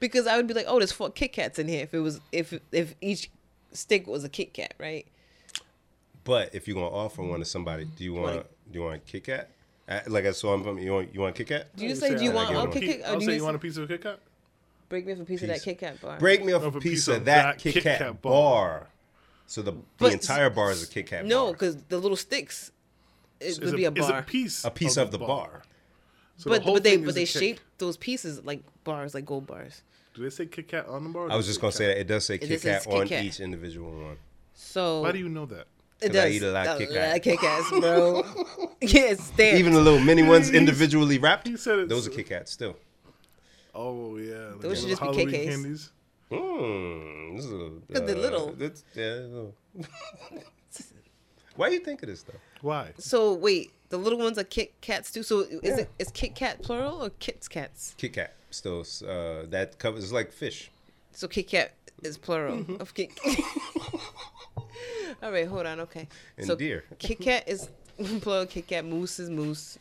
because I would be like, oh, there's four Kit Kats in here. If it was, if if each stick was a Kit Kat, right? But if you're gonna offer one to somebody, do you want Like- do you want a Kit Kat? Uh, Like I saw him. You want you want a Kit Kat? Do you I'll say, do you want a Kit one. Kat? Or I'll do say you, you want a piece of a Kit Kat? break me off a piece of that Piece. Kit Kat bar? Break me off a piece of that Kit Kat bar. So the, the But- entire bar is a Kit Kat No, because the little sticks, it Is would a, be a is bar. a piece a piece of the bar. So but whole but they but they a Kit- shape those pieces like bars, like gold bars. Do they say Kit Kat on the bar? I was just gonna Kit say that it does say Kit just Kat says Kit on Kat. each individual one. So Why do you know that? it 'Cause I does eat a lot of oh, Kit Kat. Kit Kats, bro. yeah, it's stamped. Even the little mini ones individually wrapped. he said it's- those are Kit Kats still. Oh yeah, like Those should the just be Halloween KKs. Candies. Hmm. This is a, 'Cause they're little. that's- yeah. little. Why do you think of this though? Why? So wait, the little ones are Kit Kats too. So is it is Kit Kat plural or Kit's Cats? Kit Kat still. Uh, that covers like fish. So Kit Kat is plural of Kit. All right, hold on. Okay, And so deer. Kit Kat is plural. Kit Kat moose is moose.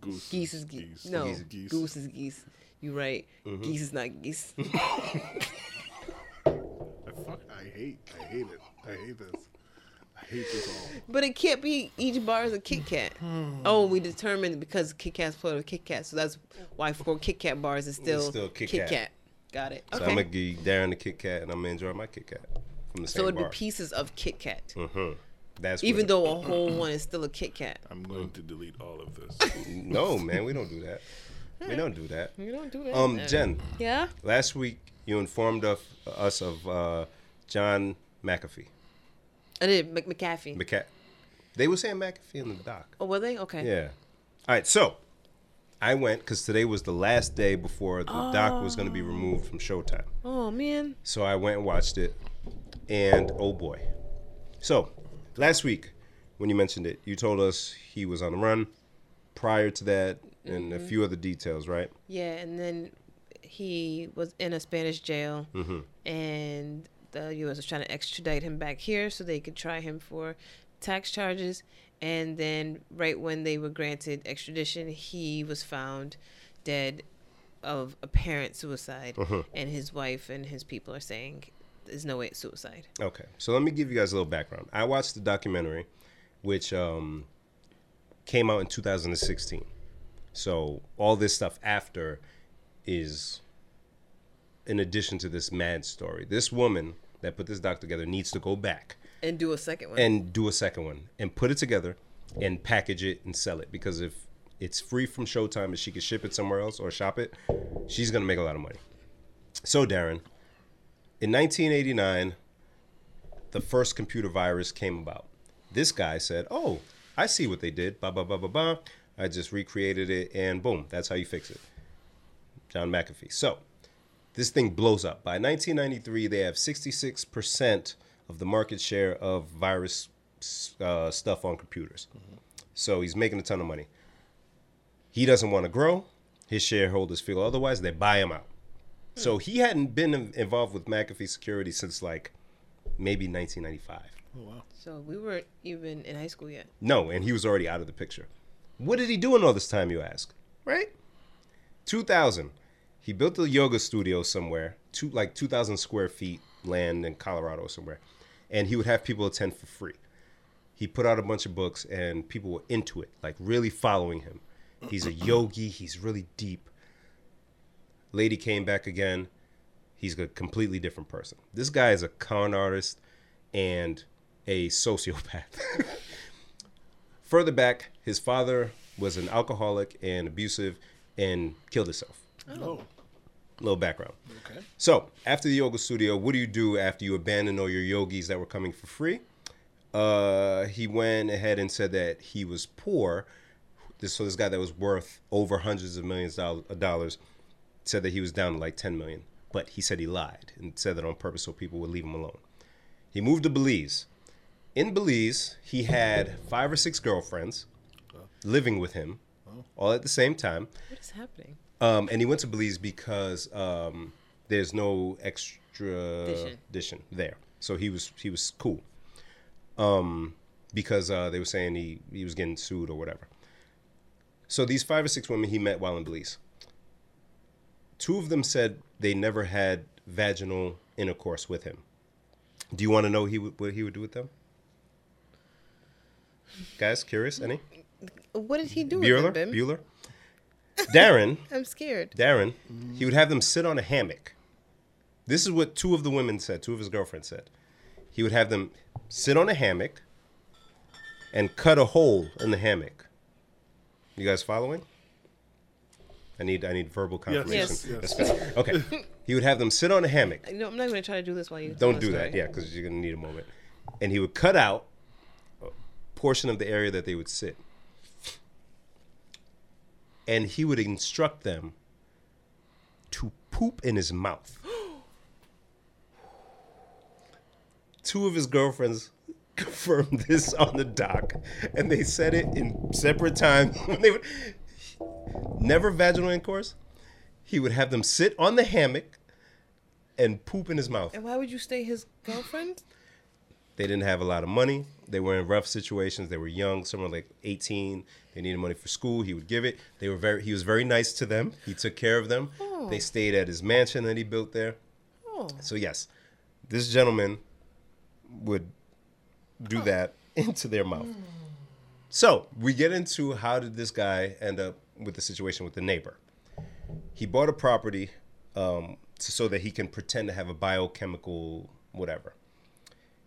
Goose. Geese is geese. No, Geese is geese. goose is geese. You right. Mm-hmm. Geese is not geese. Fuck, I hate. I hate it. I hate this. I hate this all. But it can't be each bar is a Kit Kat. oh, we determined because Kit Kat's part of Kit Kat, so that's why four Kit Kat bars is still, still Kit Kit Kat. Kat. Got it. So Okay. I'm gonna give Darren the Kit Kat, and I'm gonna enjoy my Kit Kat from the same so it'd bar. be pieces of Kit Kat, mm-hmm. That's even though a whole one is still a Kit Kat. I'm going to delete all of this. no, man, we don't do that. We don't do that. We don't do that. Um, Jen, Yeah. last week you informed of, us of uh, John McAfee. I did Mc- McAfee. McCa- They were saying McAfee in the doc. oh, were they? Okay. Yeah. All right, so I went because today was the last day before the doc was going to be removed from Showtime. Oh man. So I went and watched it, and oh boy. So last week, when you mentioned it, you told us he was on the run. Prior to that, and a few other details, right? Yeah, and then he was in a Spanish jail, Mm-hmm. and the U.S. was trying to extradite him back here so they could try him for tax charges. And then, right when they were granted extradition, he was found dead of apparent suicide, Uh-huh. and his wife and his people are saying there's no way it's suicide. Okay, so let me give you guys a little background. I watched the documentary, which um, came out in 2016. So all this stuff after is in addition to this mad story. This woman that put this doc together needs to go back And do a second one. and do a second one and put it together and package it and sell it because if it's free from Showtime and she can ship it somewhere else or shop it, she's gonna make a lot of money. So Darren, in 1989, the first computer virus came about. This guy said, "Oh, I see what they did. Ba ba ba ba ba. I just recreated it, and boom, that's how you fix it." John McAfee. So this thing blows up. By 1993, they have 66% of the market share of virus uh, stuff on computers. So he's making a ton of money. He doesn't want to grow. His shareholders feel otherwise. They buy him out. So he hadn't been involved with McAfee security since like maybe 1995. Oh wow. so we weren't even in high school yet. No, and he was already out of the picture. What did he do in all this time, you ask? Right? 2000, he built a yoga studio somewhere, two, like 2,000 square feet land in Colorado somewhere, and he would have people attend for free. He put out a bunch of books, and people were into it, like really following him. He's a yogi, he's really deep. Lady came back again. He's a completely different person. This guy is a con artist and a sociopath. Further back, his father was an alcoholic and abusive and killed himself. Oh. Little background. Okay. So, after the yoga studio, what do you do after you abandon all your yogis that were coming for free? Uh, he went ahead and said that he was poor. This so this guy that was worth over hundreds of millions of dollars said that he was down to like 10 million, but he said he lied and said that on purpose so people would leave him alone. He moved to Belize. In Belize, he had five or six girlfriends living with him, all at the same time. What is happening? Um, and he went to Belize because um, there's no Dition. there, so he was he was cool. Um, because uh, they were saying he he was getting sued or whatever. So these five or six women he met while in Belize. Two of them said they never had vaginal intercourse with him. Do you want to know he would, what he would do with them? Guys, curious? Any? What did he do Bueller? with them, Bim? Bueller? Darren I'm scared. Darren, he would have them sit on a hammock. This is what two of the women said, two of his girlfriends said. He would have them sit on a hammock and cut a hole in the hammock. You guys following? I need I need verbal confirmation. Yes, That's yes. Okay. he would have them sit on a hammock. You know, I'm not going to try to do this while you Don't do that, yeah, because you're gonna need a moment. And he would cut out a portion of the area that they would sit. And he would instruct them to poop in his mouth. Two of his girlfriends confirmed this on the dock, and they said it in separate times. When they would never vaginal intercourse. He would have them sit on the hammock and poop in his mouth. And why would you stay his girlfriend? They didn't have a lot of money. They were in rough situations. They were young. Some were like 18. They needed money for school. He would give it. They were very. He was very nice to them. He took care of them. They stayed at his mansion that he built there. Oh, So yes, this gentleman would do that into their mouth. So we get into how did this guy end up with the situation with the neighbor? He bought a property um, so that he can pretend to have a biochemical whatever.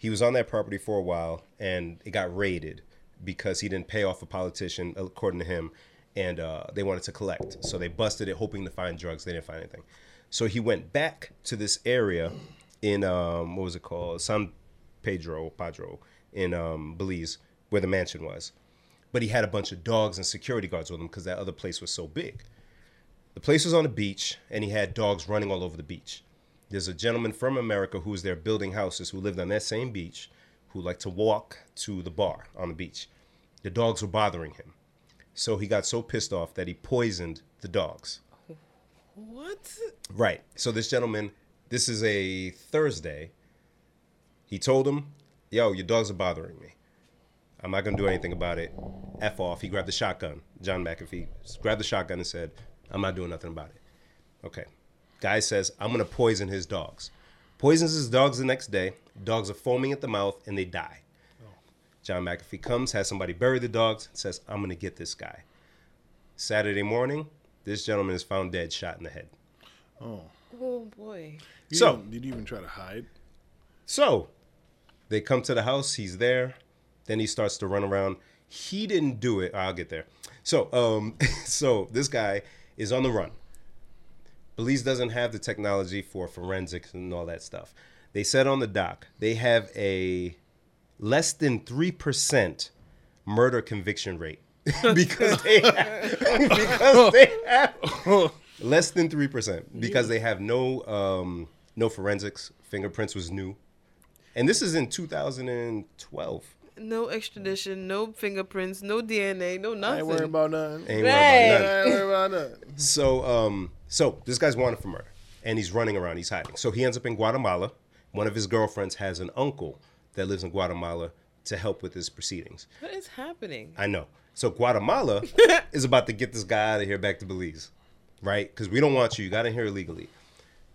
He was on that property for a while and it got raided because he didn't pay off a politician, according to him, and uh, they wanted to collect. So they busted it, hoping to find drugs. They didn't find anything. So he went back to this area in um, what was it called, San Pedro, Padro, in um, Belize, where the mansion was. But he had a bunch of dogs and security guards with him because that other place was so big. The place was on the beach, and he had dogs running all over the beach. There's a gentleman from America who was there building houses who lived on that same beach, who liked to walk to the bar on the beach. The dogs were bothering him. So he got so pissed off that he poisoned the dogs. What? Right. So this gentleman, this is a Thursday. He told him, "Yo, your dogs are bothering me. I'm not gonna do anything about it. F off." He grabbed the shotgun. John McAfee grabbed the shotgun and said, "I'm not doing nothing about it." Okay. Guy says, "I'm gonna poison his dogs." Poisons his dogs the next day. Dogs are foaming at the mouth and they die. John McAfee comes, has somebody bury the dogs, says, "I'm gonna get this guy." Saturday morning, this gentleman is found dead, shot in the head. Oh boy. You So- didn't- did you even try to hide? So they come to the house. He's there. Then he starts to run around. He didn't do it. I'll get there. So, um, so this guy is on the run. Belize doesn't have the technology for forensics and all that stuff. They said on the doc they have a less than three percent murder conviction rate because they have, because they have less than three percent because they have no um, no forensics. Fingerprints was new, and this is in 2012. No extradition, no fingerprints, no DNA, no I nothing. ain't worrying about nothing. Ain't worried Right. about nothing. I ain't worrying about nothing. So, um, so this guy's wanted for murder, and he's running around. He's hiding. So he ends up in Guatemala. One of his girlfriends has an uncle that lives in Guatemala to help with his proceedings. what is happening? I know. So Guatemala is about to get this guy out of here back to Belize, right? Because we don't want you. You got in here illegally.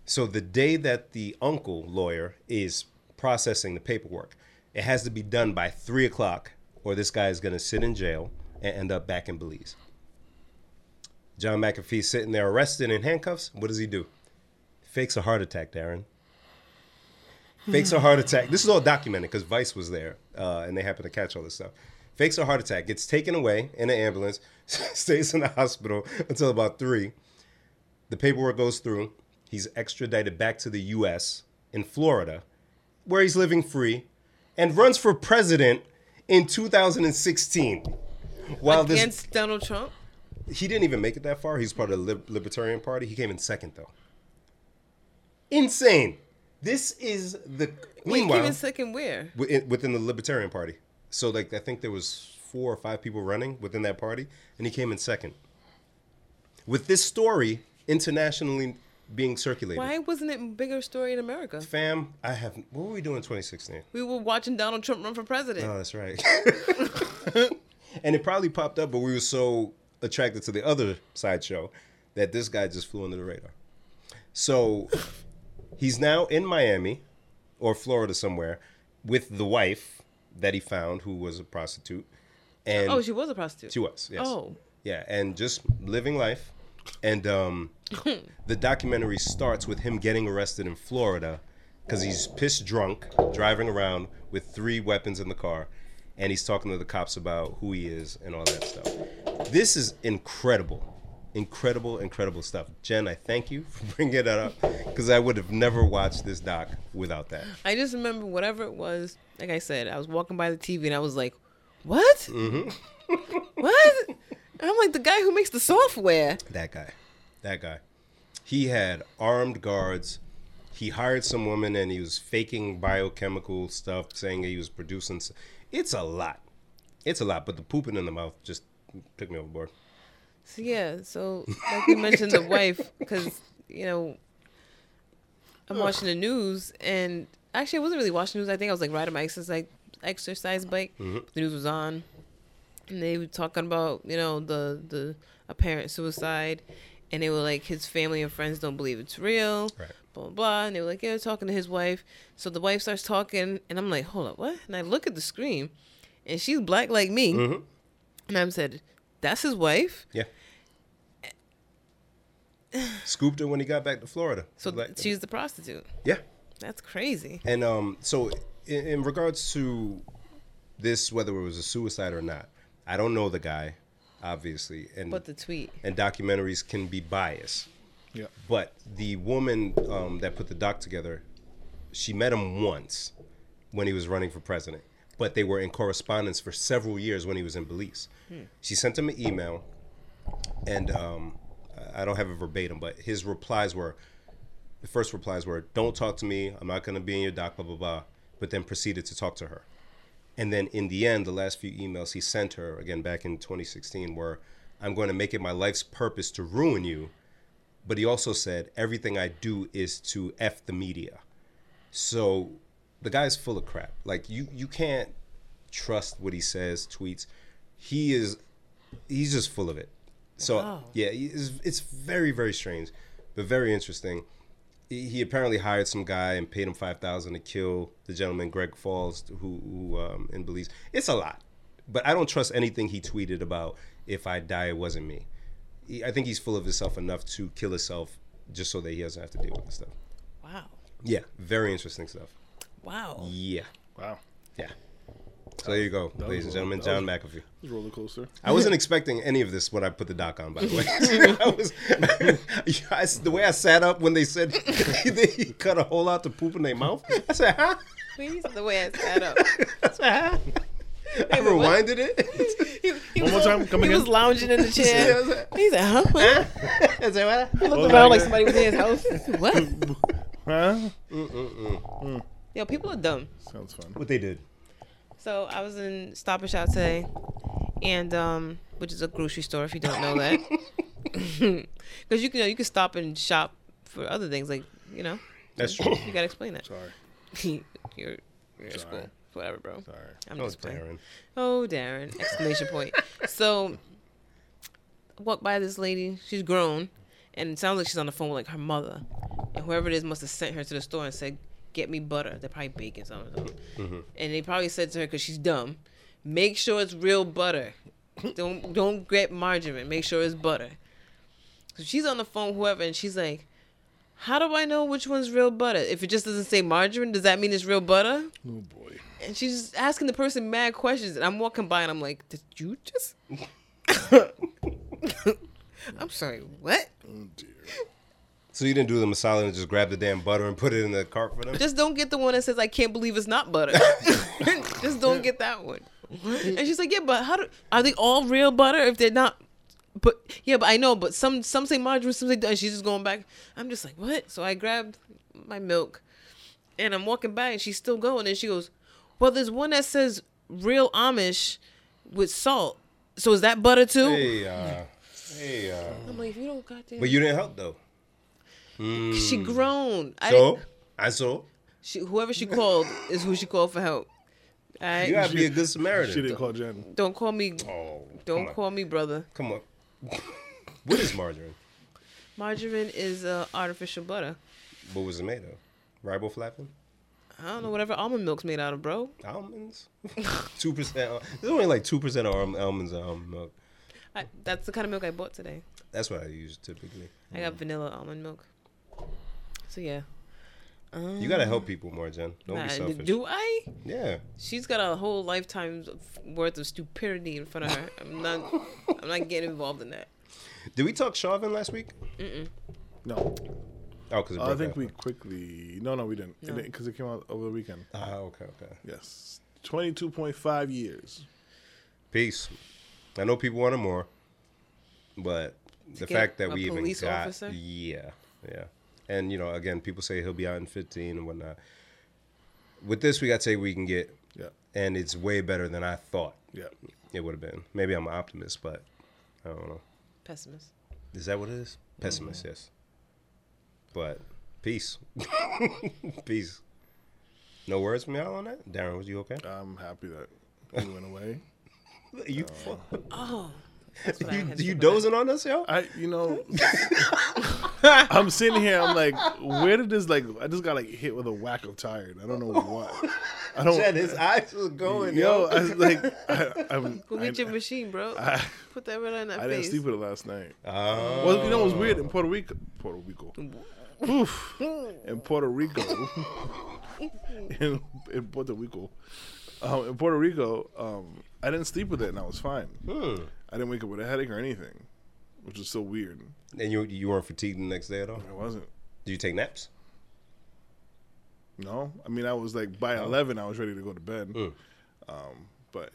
So the day that the uncle lawyer is processing the paperwork, it has to be done by three o'clock, or this guy is going to sit in jail and end up back in Belize. John McAfee sitting there arrested in handcuffs. What does he do? Fakes a heart attack, Darren. Fakes a heart attack. This is all documented because Vice was there uh, and they happened to catch all this stuff. Fakes a heart attack, gets taken away in an ambulance, stays in the hospital until about three. The paperwork goes through. He's extradited back to the U.S. in Florida, where he's living free, and runs for president in 2016. While this, Against Donald Trump? he didn't even make it that far. He's part of the Lib- Libertarian Party. He came in second, though. Insane. This is the Wait, meanwhile came in second where? within, within the Libertarian Party. So like I think there was four or five people running within that party, and he came in second. With this story internationally being circulated, Why wasn't it a bigger story in America? fam, I have. What were we doing in 2016? We were watching Donald Trump run for president. Oh, that's right. and it probably popped up, but we were so attracted to the other sideshow that this guy just flew under the radar. So he's now in Miami or Florida somewhere with the wife that he found, who was a prostitute. And oh, she was a prostitute. she was, yes. Oh. Yeah, and just living life. And um, the documentary starts with him getting arrested in Florida because he's pissed drunk, driving around with three weapons in the car, and he's talking to the cops about who he is and all that stuff. This is incredible. Incredible, incredible stuff. Jen, I thank you for bringing that up because I would have never watched this doc without that. I just remember whatever it was. Like I said, I was walking by the TV and I was like, "What? Mm-hmm. what?" And I'm like the guy who makes the software. That guy. That guy. He had armed guards. He hired some woman and he was faking biochemical stuff, saying he was producing. It's a lot. It's a lot. But the pooping in the mouth just took me overboard. So yeah, so like you mentioned the wife because you know I'm watching the news and actually I wasn't really watching the news. I think I was like riding my exercise exercise bike. Mm-hmm. The news was on, and they were talking about you know the the apparent suicide, and they were like, his family and friends don't believe it's real. Right. Blah blah blah. And they were like, yeah, talking to his wife. So the wife starts talking, and I'm like, hold up, what? And I look at the screen, and she's black like me. Mhm. And i'm said, that's his wife. Yeah. Scooped her when he got back to Florida. So Like- she's the prostitute. yeah. That's crazy. And um, so in, in regards to this, whether it was a suicide or not, I don't know the guy, obviously, and But the tweet. and documentaries can be biased. Yeah. But the woman um, that put the doc together, she met him once when he was running for president, but they were in correspondence for several years when he was in Belize. She sent him an email, and um, I don't have it verbatim, but his replies were the first replies were, "Don't talk to me. I'm not going to be in your doc." Blah blah blah. But then proceeded to talk to her, and then in the end, the last few emails he sent her again back in 2016 were, "I'm going to make it my life's purpose to ruin you." But he also said, "Everything I do is to f the media." So the guy's full of crap. Like you, you can't trust what he says, tweets. He is, he's just full of it. So Wow. yeah, it's, it's very very strange, but very interesting. He, he apparently hired some guy and paid him five thousand to kill the gentleman Greg Falls, who who um, in Belize. It's a lot, but I don't trust anything he tweeted about. If I die, it wasn't me. He, I think he's full of himself enough to kill himself just so that he doesn't have to deal with this stuff. Wow. Yeah, very interesting stuff. Wow. Yeah, Wow. yeah. So there you go, that ladies and was- gentlemen, that John was- McAfee. Roller coaster. I wasn't expecting any of this when I put the doc on. By the way, I was I, the way I sat up when they said they cut a hole out to poop in their mouth. I said, "Huh?" Please, the way I sat up. I said, "Huh?" I but what? rewinded it. He, he One more on- time, come he again. was lounging in the chair. was like, He said, huh? What? I said, "What?" He Oh, looked around like somebody was in his house. What? Huh? Mm, mm, mm. Yo, people are dumb. Sounds fun. What they did? So I was in Stop and Shop today, and um, which is a grocery store if you don't know that, because you can you can stop and shop for other things like you know That's true. you gotta explain that. Sorry. you're you're Sorry. school, whatever, bro. Sorry. I'm Oh, just playing. Darren. Oh, Darren! Exclamation point. So, I walked by this lady. She's grown, and it sounds like she's on the phone with like her mother, and whoever it is must have sent her to the store and said, "Get me butter." They're probably baking something. Mm-hmm. And they probably said to her because she's dumb, "Make sure it's real butter. don't don't get margarine. Make sure it's butter." So she's on the phone, whoever, and she's like. How do I know which one's real butter? If it just doesn't say margarine, does that mean it's real butter? Oh boy. And she's asking the person mad questions, and I'm walking by, and I'm like, "Did you just?" I'm sorry, what? Oh dear. So you didn't do them a solid and just grab the damn butter and put it in the cart for them? Just don't get the one that says, "I can't believe it's not butter." just don't get that one. And she's like, "Yeah, but how do are they all real butter if they're not?" But yeah, but I know, but some some say margarine, some say, and she's just going back. I'm just like, what? So I grabbed my milk, and I'm walking by, and she's still going, and she goes, "Well, there's one that says real Amish with salt. So is that butter too?" Hey, uh, hey, uh. I'm like, if you don't goddamn. But you didn't help though. She grown. I So I saw. she, whoever she called is who she called for help. All right? You gotta be a good Samaritan. She didn't call Jen. Don't call me. Oh, Don't call me brother. Come on. what is margarine? Margarine is uh, artificial butter. What was it made of? Riboflavin? I don't know whatever almond milk's made out of, bro. Almonds? Two percent. There's only like two percent of almonds in almond milk. I, that's the kind of milk I bought today. That's what I use typically. I got vanilla almond milk. So yeah. Um, You gotta help people more, Jen. Don't nah, be selfish. do I? yeah. She's got a whole lifetime's worth of stupidity in front of her. I'm not. I'm not getting involved in that. Did we talk Chauvin last week? No. Oh, because I think we quickly. No, no, we didn't. No. Because it came out over the weekend. Ah, okay, okay. Yes. 22.5 years. Peace. I know people wanted more, but the fact that a we even got, officer? yeah, yeah, and you know, again, people say he'll be out in 15 and whatnot. With this, we got to say we can get, Yeah. and it's way better than I thought Yeah. it would have been. Maybe I'm an optimist, but I don't know. Pessimist. Is that what it is? Mm-hmm. Pessimist, yes. But peace, peace. No words from y'all on that, Darren. Was you okay? I'm happy that he went away. You um, Oh, That's what I You, you dozing on us, yo? I, you know, I'm sitting here. I'm like, where did this like? I just got like hit with a whack of tired. I don't know what. I don't. Chad, his eyes was going, yo, yo. I was like, I, I'm. Go get I, your machine, bro. I, Put that right on that I didn't face. sleep with it last night. Oh. Well, you know, it was weird in Puerto Rico. Puerto Rico. Oof. In Puerto Rico. in, in Puerto Rico. Um, in Puerto Rico, um, I didn't sleep with it and I was fine. Hmm. I didn't wake up with a headache or anything, which was so weird. And you you weren't fatigued the next day at all? I wasn't. Did you take naps? No, I mean I was like by eleven, I was ready to go to bed. Mm. Um, but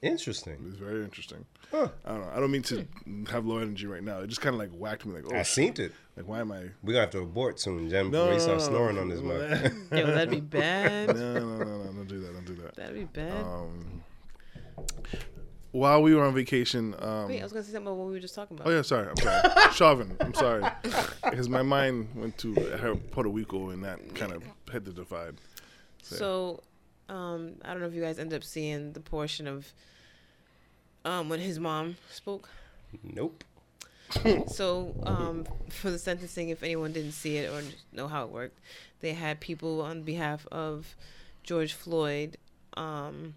Interesting. it was very interesting. Huh. I don't know. I don't mean to have low energy right now. It just kind of like whacked me. Like, oh, I shit. seen it. Like, why am I? We're gonna have to abort soon, Jen, No, before he no, starts no, no, snoring no. on his No, mouth. Yo, that'd be bad. no, no, no, no, don't do that. Don't do that. That'd be bad. Um, while we were on vacation, um, Wait, I was gonna say something about what we were just talking about. oh yeah, sorry, I'm sorry, Chauvin, I'm sorry, because my mind went to Puerto Rico and that kind of hit the divide. So, um, I don't know if you guys end up seeing the portion of um when his mom spoke. Nope. So, um, for the sentencing, if anyone didn't see it or know how it worked, they had people on behalf of George Floyd um,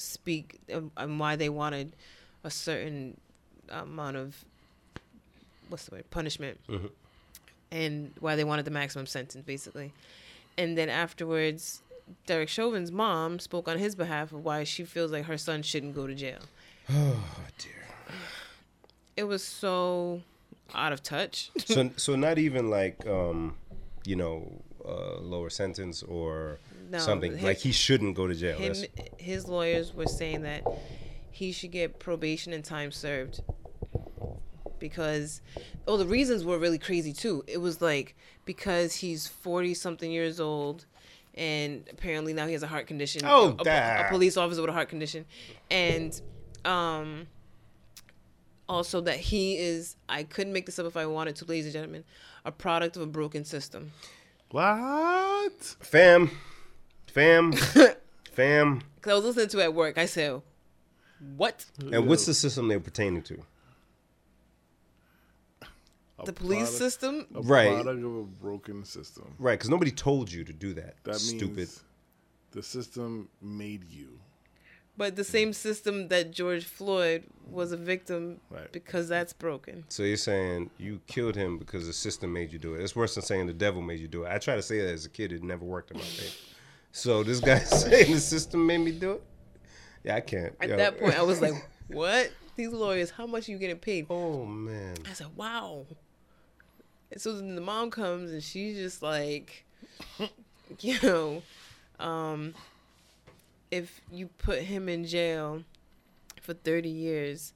speak and, why they wanted a certain amount of what's the word punishment, Mhm. and why they wanted the maximum sentence, basically. And then afterwards, Derek Chauvin's mom spoke on his behalf of why she feels like her son shouldn't go to jail. Oh dear. It was so out of touch. So so not even like um, you know, uh, lower sentence or No, something. him- like he shouldn't go to jail. him his lawyers were saying that he should get probation and time served because oh the reasons were really crazy too. It was like because he's 40 something years old and apparently now he has a heart condition. Oh, a, a, a police officer with a heart condition. And um also that he is i couldn't make this up if i wanted to ladies and gentlemen a product of a broken system. What? fam, fam, fam. because i was listening to it at work i said what And what's the system they're pertaining to? A the police product- system a Right. product of a broken system. Right, because nobody told you to do that. That means Stupid. the system made you. But the same system that George Floyd was a victim Right. because that's broken. So you're saying you killed him because the system made you do it. It's worse than saying the devil made you do it. I tried to say that as a kid, it never worked in my favor. So this guy saying the system made me do it? Yeah, I can't. At Yo. that point, I was like, "What? These lawyers? How much are you getting paid?" oh man. I said, "Wow." And so then the mom comes and she's just like, you know, um, if you put him in jail for thirty years,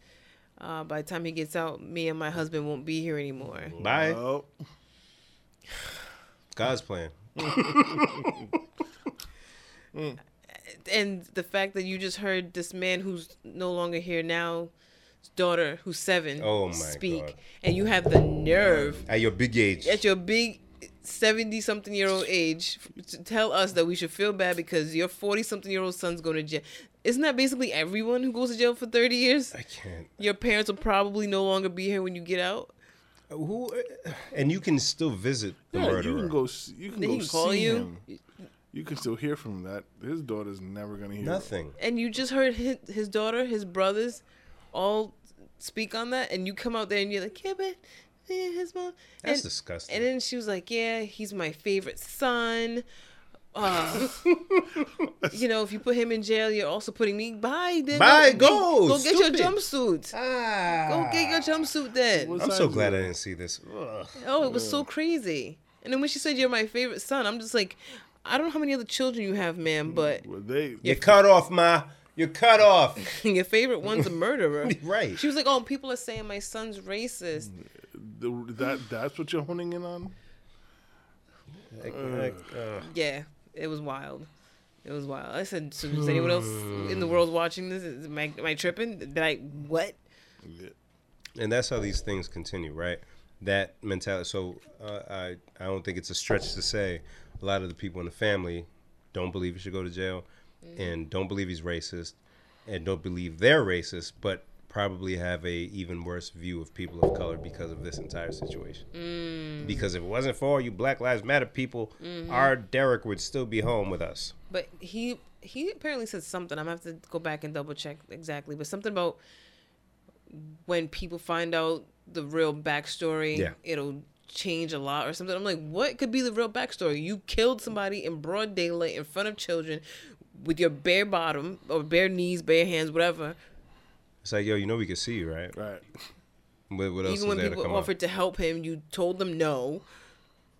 uh, by the time he gets out, me and my husband won't be here anymore. Bye. Well, God's plan. Mm. and the fact that you just heard this man who's no longer here now daughter who's seven Oh my speak God. and you have the nerve At your big age. at your big 70 something year old age to tell us that we should feel bad because your 40 something year old son's going to jail isn't that basically everyone who goes to jail for 30 years I can't. your parents will probably no longer be here when you get out Who? And you can still visit the yeah, murderer. you can go. s- You can Then go can call see you. him. You can still hear from. That his daughter's never gonna hear Nothing. and you just heard his, his daughter his brothers all speak on that and you come out there and you're like yeah but yeah, his mom That's and, disgusting. and then she was like yeah he's my favorite son uh, you know if you put him in jail you're also putting me bye then Bye, go go, go get stupid. your jumpsuit ah. go get your jumpsuit then What I'm so is glad I didn't see this. Ugh. oh it was so crazy and then when she said you're my favorite son i'm just like i don't know how many other children you have ma'am but Well, they You're cut off, ma. You're cut off. your favorite one's a murderer right. She was like, "Oh, people are saying my son's racist." the, that that's what you're honing in on. Like- like, uh, Yeah, it was wild. It was wild. I said, "So is anyone else in the world watching this? Is, am, I, am I tripping? Did I what?" And that's how these things continue, right? That mentality. So uh, I I don't think it's a stretch to say a lot of the people in the family don't believe he should go to jail, and don't believe he's racist, and don't believe they're racist, but probably have a even worse view of people of color because of this entire situation. Mm. Because if it wasn't for all you Black Lives Matter people, Mm-hmm. our Derek would still be home with us. But he he apparently said something. I'm gonna have to go back and double check exactly. But something about when people find out the real backstory, Yeah. it'll change a lot or something. I'm like, what could be the real backstory? You killed somebody in broad daylight in front of children with your bare bottom or bare knees, bare hands, whatever. It's like, yo, you know we can see you, right? Right. What, what else Even when there to people come out? offered to help him, you told them no.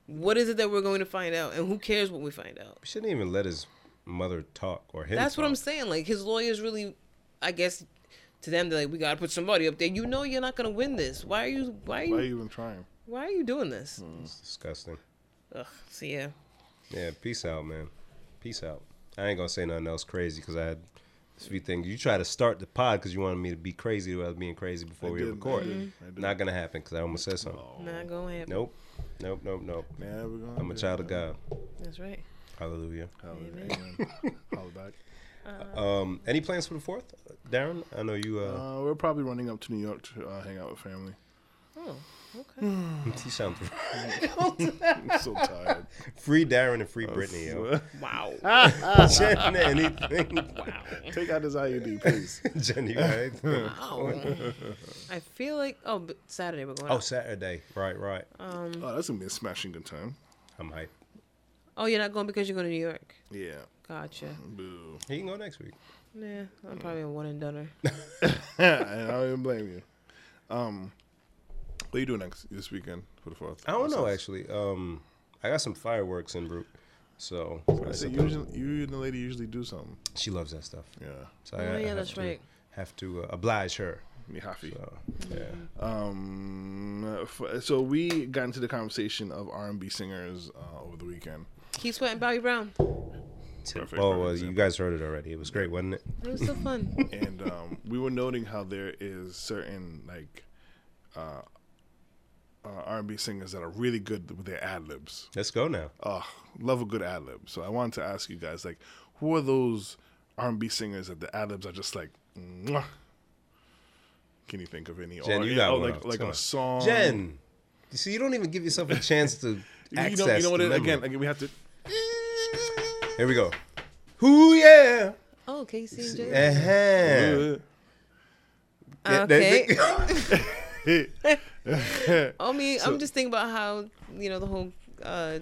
What is it that we're going to find out? And who cares what we find out? We shouldn't even let his mother talk or him. That's what I'm saying. Like his lawyers really, I guess, to them they're like, we gotta put somebody up there. You know, you're not gonna win this. Why are you? Why are you? Why are you even trying? Why are you doing this? It's disgusting. Ugh. So yeah, Yeah, peace out, man. Peace out. I ain't gonna say nothing else crazy because I had a few things. You try to start the pod because you wanted me to be crazy about being crazy before I we did, I record. did, I did. Not gonna happen because I almost said something. not going to happen. Nope. Nope. Nope. Nope. Man, we're going I'm a child of God. That's right. Hallelujah. Amen. Holla back. Um, any plans for the fourth, Darren? I know you. Uh, Uh, we're probably running up to New York to uh, hang out with family. Oh, okay. you sound I'm so tired. free Darren and free Brittany, yo. wow. Jen, anything? Wow. Take out this IUD, please. Jenny, right? Wow. I feel like oh, but Saturday we're going. oh, out. Saturday. Right, right. Oh, that's gonna be a smashing good time. I'm hyped. Oh, you're not going because you're going to New York. Yeah. Gotcha. Boo. He can go next week. Nah, I'm probably a one and doneer. and I don't even blame you. Um, what are you doing next this weekend for the fourth? I don't know actually. Um, I got some fireworks in route, so I say usually you and the lady usually do something. she loves that stuff. Yeah. So Oh, I, I yeah, have that's to, right. Have to uh, oblige her. Me happy. So yeah, Um, f- so we got into the conversation of R and B singers uh, over the weekend. Keep sweating, Bobby Brown. Perfect, oh well, you guys heard it already. It was great, wasn't it? It was so fun. and um, we were noting how there is certain like uh, uh, R and B singers that are really good with their ad libs. Let's go now. Oh, love a good ad lib. So I wanted to ask you guys, like, who are those R and B singers that the ad libs are just like? Mwah? Can you think of any? Jen, or, you got oh, one like like Come on on. a song. Jen, you see, you don't even give yourself a chance to you access. know, you know what? It, again, again, we have to. Here we go. Who yeah? Oh, K-Ci and Jay. Uh-huh. Yeah, that- Okay. I mean, I'm just thinking about how you know the whole. uh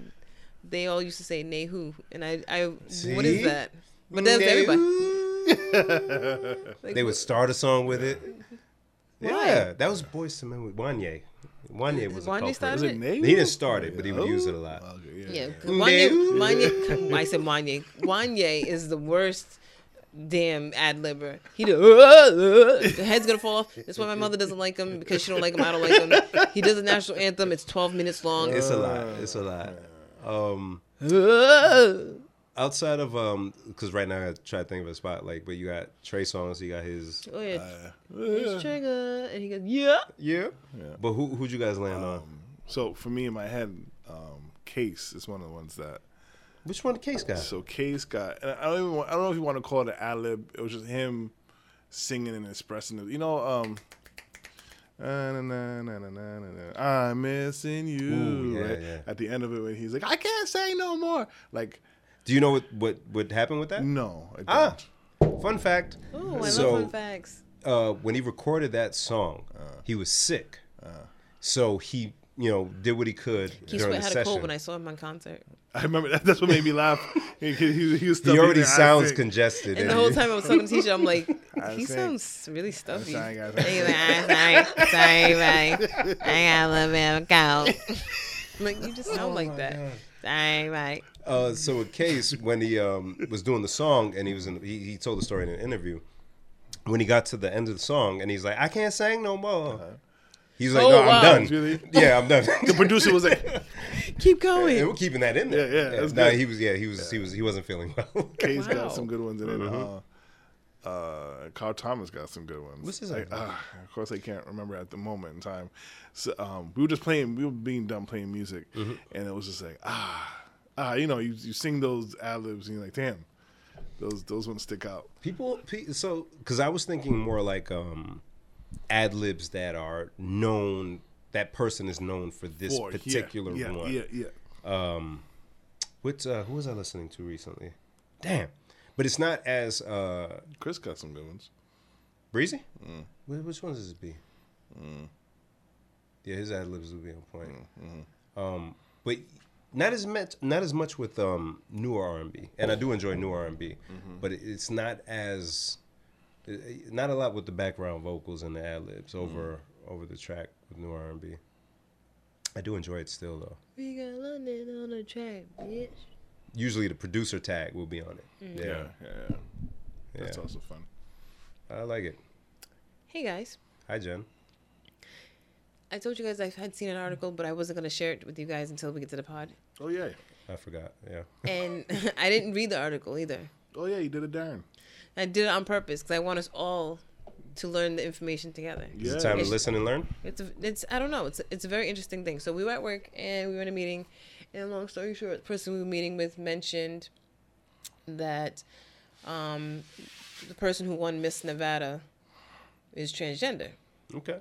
They all used to say "nay who," and I, I, what See? is that? But that's everybody. Like, they would start a song with it. Why? Yeah, that was Boyz II Men with Wanya. Wanya was a Wanya culprit. started Was it? it He didn't start it, but he would use it a lot. Okay, Yeah, yeah. 'cause Wanya, Wanya, I said Wanya. Wanya is the worst damn ad libber. He do, the head's gonna fall off. That's why my mother doesn't like him because she don't like him. I don't like him. He does the national anthem. It's 12 minutes long. It's a lot. It's a lot. Um, outside of um, because right now I try to think of a spot like, but you got Trey Songz, you got his oh yeah, Uh, it's Trigga, and he goes yeah. yeah. Yeah. But who who'd you guys land on? So for me in my head, um, Case is one of the ones that. Which one the case guy? So Case got. And I don't even. Want, I don't know if you want to call it an ad lib. It was just him singing and expressing it. You know. um "Ah, na, na, na, na, na, na, na, I'm missing you. Ooh, yeah, right? yeah. At the end of it, when he's like, "I can't say no more." Like, Do you know what what what happened with that? no, I don't. Ah, fun fact. Oh, I So- love fun facts. uh, when he recorded that song, he was sick. uh, so he, you know, did what he could He during sweat the had a cold when I saw him on concert, I remember that, that's what made me laugh. he, he, he was he already there, sounds think. congested. and the whole time I was talking to teacher, I'm like, I he think- sounds really stuffy. sorry, guys. And he's like, "I'm sorry, sorry, right? I got a little bit of a cold. Like, you just Oh sound like that. Sorry, right? Uh, so with case when he um, was doing the song and he was in, he, he told the story in an interview. When he got to the end of the song and he's like, I can't sing no more. He's like, Oh, No, wow. I'm done. Really? Yeah, I'm done. The producer was like, Keep and going. we're keeping that in there. Yeah, yeah, that's Nah, he was. Yeah, he was. He was. He wasn't feeling well. Case Wow. got some good ones, in then Mm-hmm. uh, uh, Carl Thomas got some good ones. What's his Like, name? ah, of course, I can't remember at the moment in time. So um, we were just playing. We were being done playing music, Mm-hmm. and it was just like ah, ah. You know, you you sing those ad libs, and you're like, damn, those those ones stick out. People, so because I was thinking more like um, ad libs that are known. That person is known for this yeah, particular yeah, one. Yeah, yeah. What uh, who was I listening to recently? Damn, but it's not as uh, Chris got some good ones. breezy. Wh- Which ones does it be? Yeah, his ad libs would be on point. Um, but not as much, not as much with um, newer R and B, and I do enjoy new R and B, but it's not as Uh, not a lot with the background vocals and the ad libs over over the track with new R and B. I do enjoy it still though. We got London on the track, bitch. Usually the producer tag will be on it. Mm. Yeah, Yeah, yeah, yeah. That's Yeah. also fun. I like it. Hey guys, Hi Jen. I told you guys I had seen an article, but I wasn't gonna share it with you guys until we get to the pod. Oh yeah. I forgot. Yeah. And I didn't read the article either. Oh yeah, you did it, Darren. I did it on purpose because I want us all to learn the information together. Is Yeah. it time to listen and learn? It's a, it's I don't know. It's it's a very interesting thing. So we were at work and we were in a meeting, and long story short, the person we were meeting with mentioned that um, the person who won Miss Nevada is transgender. Okay.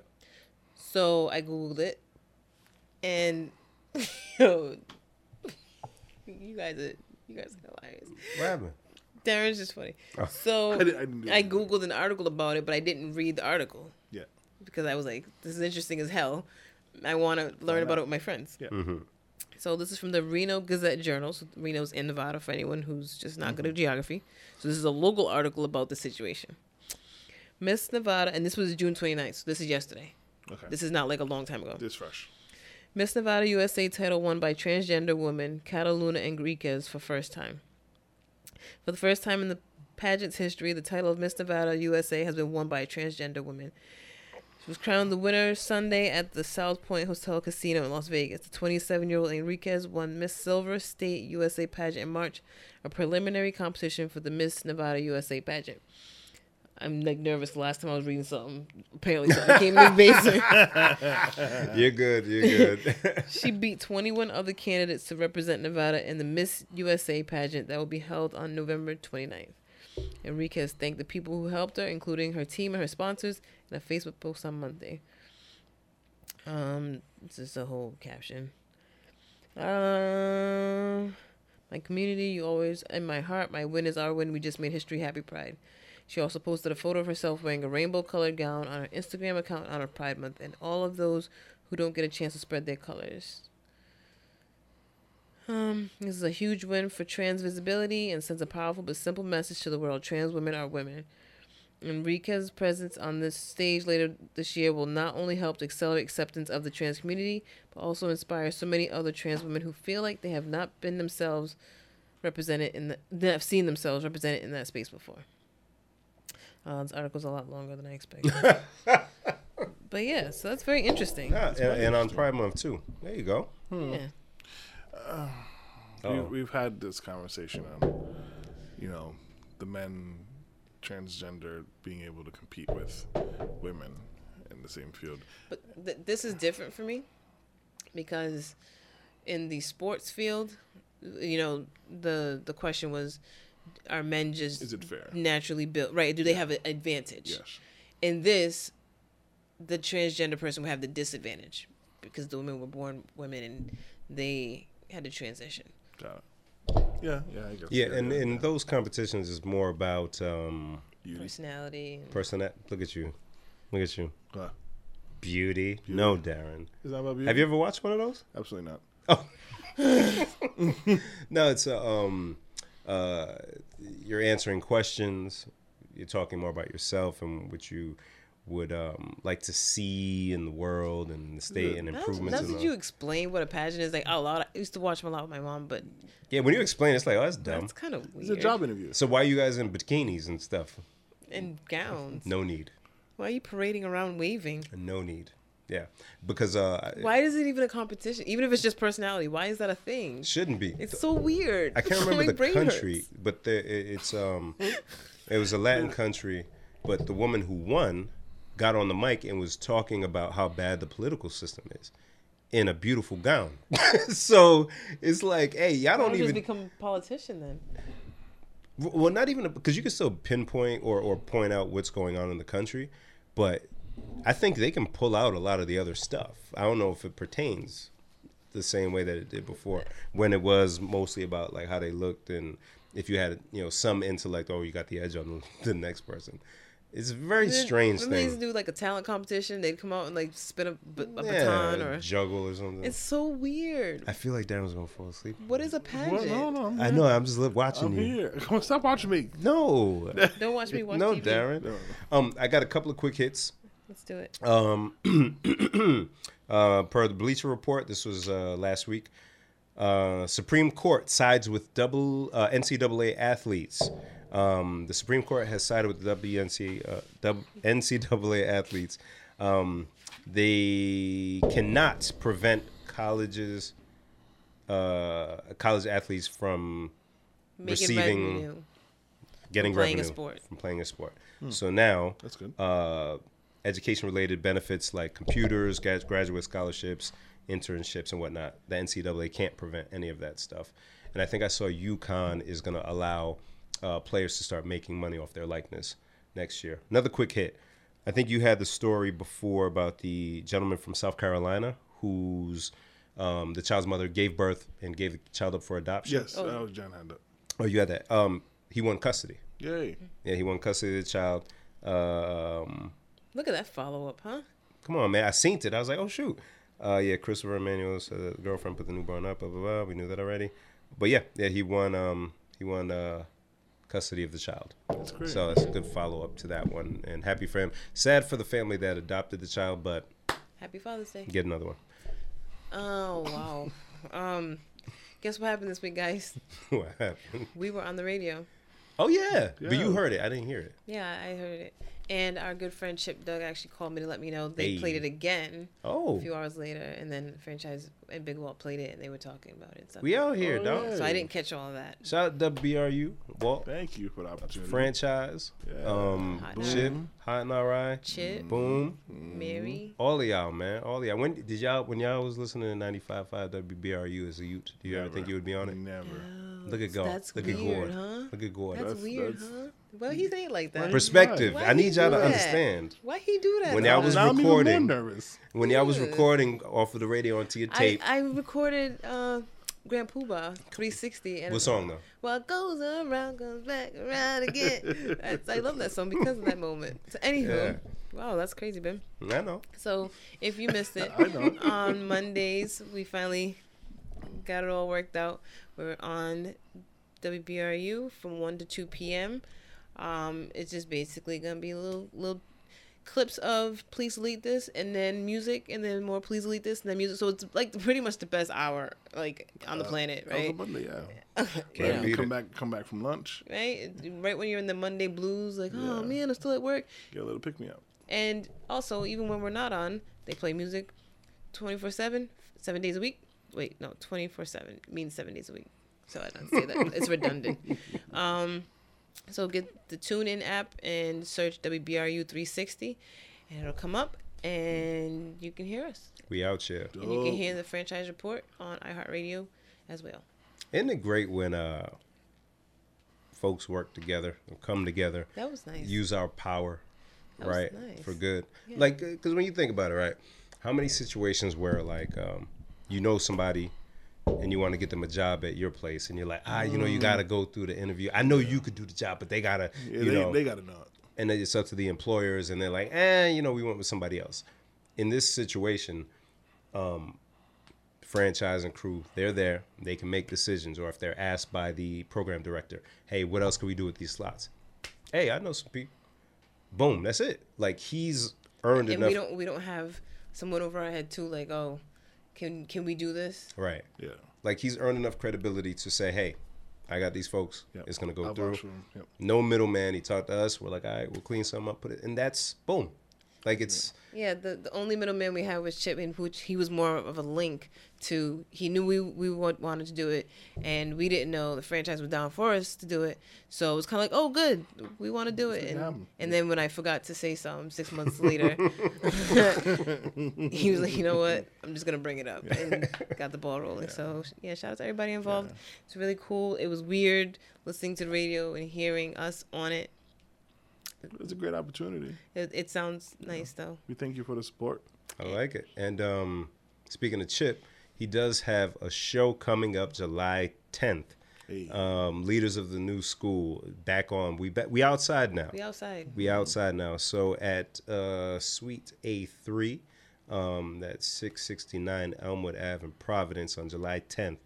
So I googled it, and yo, you guys are you guys are hilarious. What happened? Darren's just funny. Oh. So I didn't- I didn't I googled an article about it, but I didn't read the article Yeah. because I was like, this is interesting as hell. I want to learn about it with my friends. Yeah. Mm-hmm. So this is from the Reno Gazette Journal. So Reno's in Nevada for anyone who's just not good at mm-hmm. geography. So this is a local article about the situation. Miss Nevada, and this was June 29th. So this is yesterday. Okay. This is not like a long time ago. This fresh. Miss Nevada USA title won by transgender woman Kataluna Enriquez for first time. For the first time in the pageant's history, the title of Miss Nevada USA has been won by a transgender woman. She was crowned the winner Sunday at the South Point Hotel Casino in Las Vegas. The 27 year old Enriquez won Miss Silver State USA pageant in March, a preliminary competition for the Miss Nevada USA pageant. I'm like nervous. The last time I was reading something, apparently something came in the basement. You're good. You're good. She beat 21 other candidates to represent Nevada in the Miss USA pageant that will be held on November 29th. Enriquez thanked the people who helped her, including her team and her sponsors, in a Facebook post on Monday. Um, this is the whole caption. Um, my community, you always in my heart. My win is our win. We just made history. Happy Pride. She also posted a photo of herself wearing a rainbow colored gown on her Instagram account on her Pride Month, and all of those who don't get a chance to spread their colors. Um, this is a huge win for trans visibility and sends a powerful but simple message to the world. Trans women are women. Enriquez's presence on this stage later this year will not only help to accelerate acceptance of the trans community, but also inspire so many other trans women who feel like they have not been themselves represented in the that have seen themselves represented in that space before. Uh, this article's a lot longer than I expected. but yeah, so that's very interesting. Yeah, and, and on Pride Month too. There you go. Yeah. We, Oh. we've had this conversation on, you know, the men transgender being able to compete with women in the same field. But th- this is different for me because in the sports field, you know, the the question was, are men just Is it fair? naturally built? Right? Do they have an advantage? Yes. In this, the transgender person would have the disadvantage because the women were born women and they had to transition. Got it. Yeah, yeah, I guess. Yeah, and in those competitions is more about um, beauty. Personality. And, person. Look at you, look at you, Uh, beauty. No, Darren. is that about beauty? Have you ever watched one of those? Absolutely not. Oh. no, it's a, um, uh, you're answering questions. You're talking more about yourself and what you would um, like to see in the world and the state and improvements. now in did you explain what a pageant is like out loud? I used to watch them a lot with my mom, but yeah, when you explain, it's like, oh, that's dumb. that's kind of It's a job interview. So why are you guys in bikinis and stuff? and gowns. No need. Why are you parading around waving? No need. Yeah, because uh, Why is it even a competition? Even if it's just personality, why is that a thing? shouldn't be. It's so weird. I can't remember the country, hurts. but the, it, it's um, it was a Latin country, but the woman who won got on the mic and was talking about how bad the political system is in a beautiful gown. so it's like, hey, y'all don't even become a politician then? well, not even because you can still pinpoint or or point out what's going on in the country, but I think they can pull out a lot of the other stuff. I don't know if it pertains the same way that it did before, when it was mostly about like how they looked and if you had you know some intellect, oh, you got the edge on the, the next person. It's a very strange Remember they used to do like a talent competition. They'd come out and like spin a, b- a yeah, baton or. juggle or something. It's so weird. I feel like Darren's gonna fall asleep. What is a Well, pageant? no, no, I'm I know. I'm just li- watching I'm you. here. Stop watching me. No, Don't watch me watch no, TV. Darren. No. Um, I got a couple of quick hits. Let's do it. Um, uh, per the Bleacher Report, this was uh, last week. Uh, Supreme Court sides with double uh, NCAA athletes. Um, the Supreme Court has sided with the WNC, uh, W- NCAA athletes. Um, they cannot prevent colleges, uh, college athletes from Making receiving- revenue. getting playing a revenue sport. from playing a sport. So now That's good. Education related benefits like computers, graduate scholarships, internships, and whatnot. The NCAA can't prevent any of that stuff. And I think I saw UConn is going to allow uh, players to start making money off their likeness next year. Another quick hit. I think you had the story before about the gentleman from South Carolina whose um, the child's mother gave birth and gave the child up for adoption. Yes, Oh. that was John Hand up. Oh, you had that. Um, he won custody. Yay. Yeah, he won custody of the child. Um, Look at that follow up, huh? come on, man. I seen it. I was like, oh shoot. Uh, yeah, Christopher Emmanuel's uh, girlfriend put the newborn up. Blah blah blah. We knew that already. But yeah, yeah, he won. Um, he won uh, custody of the child. That's great. So that's a good follow up to that one. And happy for him. Sad for the family that adopted the child, but Happy Father's Day. get another one. Oh wow. um, guess what happened this week, guys? what happened? We were on the radio. Oh yeah. but you heard it. I didn't hear it. Yeah, I heard it. And our good friend Chip Doug actually called me to let me know they Hey. played it again Oh, a few hours later, and then franchise and Big Walt played it, and they were talking about it. So, we out here, Oh, dog. yeah. so I didn't catch all of that. Shout out WBRU, Walt, Thank you for the opportunity. franchise, Yeah. um, Hot and Chip, Hot and Alright, Chip, Boom. Mary. All of y'all, man. All of y'all. When did y'all when y'all was listening to 95.5 WBRU as a youth? Do you ever think you would be on it? Never. Look at God. That's Look at weird, Gord. huh? Look at Gord. That's, That's- weird, that's- huh? Well, he ain't like that. Perspective. Why I need y'all to that? understand. Why he do that? When though? y'all was now I'm even more nervous. When y'all was recording off of the radio onto your tape, I recorded uh, Grand Puba 360. And what song though? What goes around comes back around again. That's, I love that song because of that moment. So, anywho, Yeah. wow, that's crazy, Ben. I know. So, if you missed it, I know. on Mondays we finally got it all worked out. We're on WBRU from one to two p.m. Um, it's just basically gonna be little little clips of please delete this and then music and then more please delete this and then music so it's like pretty much the best hour like on the planet That was a right Monday, yeah. You Can't come it. back, come back from lunch, right right when you're in the monday blues like oh man i'm still at work get a little pick me up. and also even when we're not on they play music 24 7 seven days a week wait no 24 7 means seven days a week so i don't say that it's redundant um so get the TuneIn app and search wbru 360 and it'll come up and you can hear us We out here. and you can hear the franchise report on iheartradio as well Isn't it great when uh folks work together or come together, that was nice use our power, That was right, nice. for good? Yeah. Like, because when you think about it, right, how many situations where like um you know somebody and you want to get them a job at your place and you're like, ah, you know, you got to go through the interview. I know you could do the job, but they gotta, Yeah, you they, know, they got to know it. and then it's up to the employers and they're like eh you know we went with somebody else in this situation um franchise and crew they're there they can make decisions or if they're asked by the program director hey what else can we do with these slots hey i know some people boom that's it like he's earned and enough we don't we don't have someone over our head too like oh can can we do this right Yeah. like he's earned enough credibility to say hey i got these folks Yep. it's gonna go I'll through vouch for 'em. Yep. no middleman he talked to us we're like all right we'll clean something up put it and that's boom like it's Yeah, the, the only middleman we had was Chipman, in which he was more of a link to. He knew we we wanted to do it, and we didn't know the franchise was down for us to do it. So it was kind of like, oh, good, we want to do it. And, happen. and then when I forgot to say something six months later, he was like, you know what, I'm just gonna bring it up, and got the ball rolling. So yeah, shout out to everybody involved. It's really cool. It was weird listening to the radio and hearing us on it. It's a great opportunity. It, it sounds nice though. We thank you for the support. I like it. And um, speaking of Chip, he does have a show coming up July 10th. Hey. Um, leaders of the new school back on. We be, we outside now. We outside. We outside now. So at uh, Suite A3, um, that's 669 Elmwood Ave in Providence on July 10th.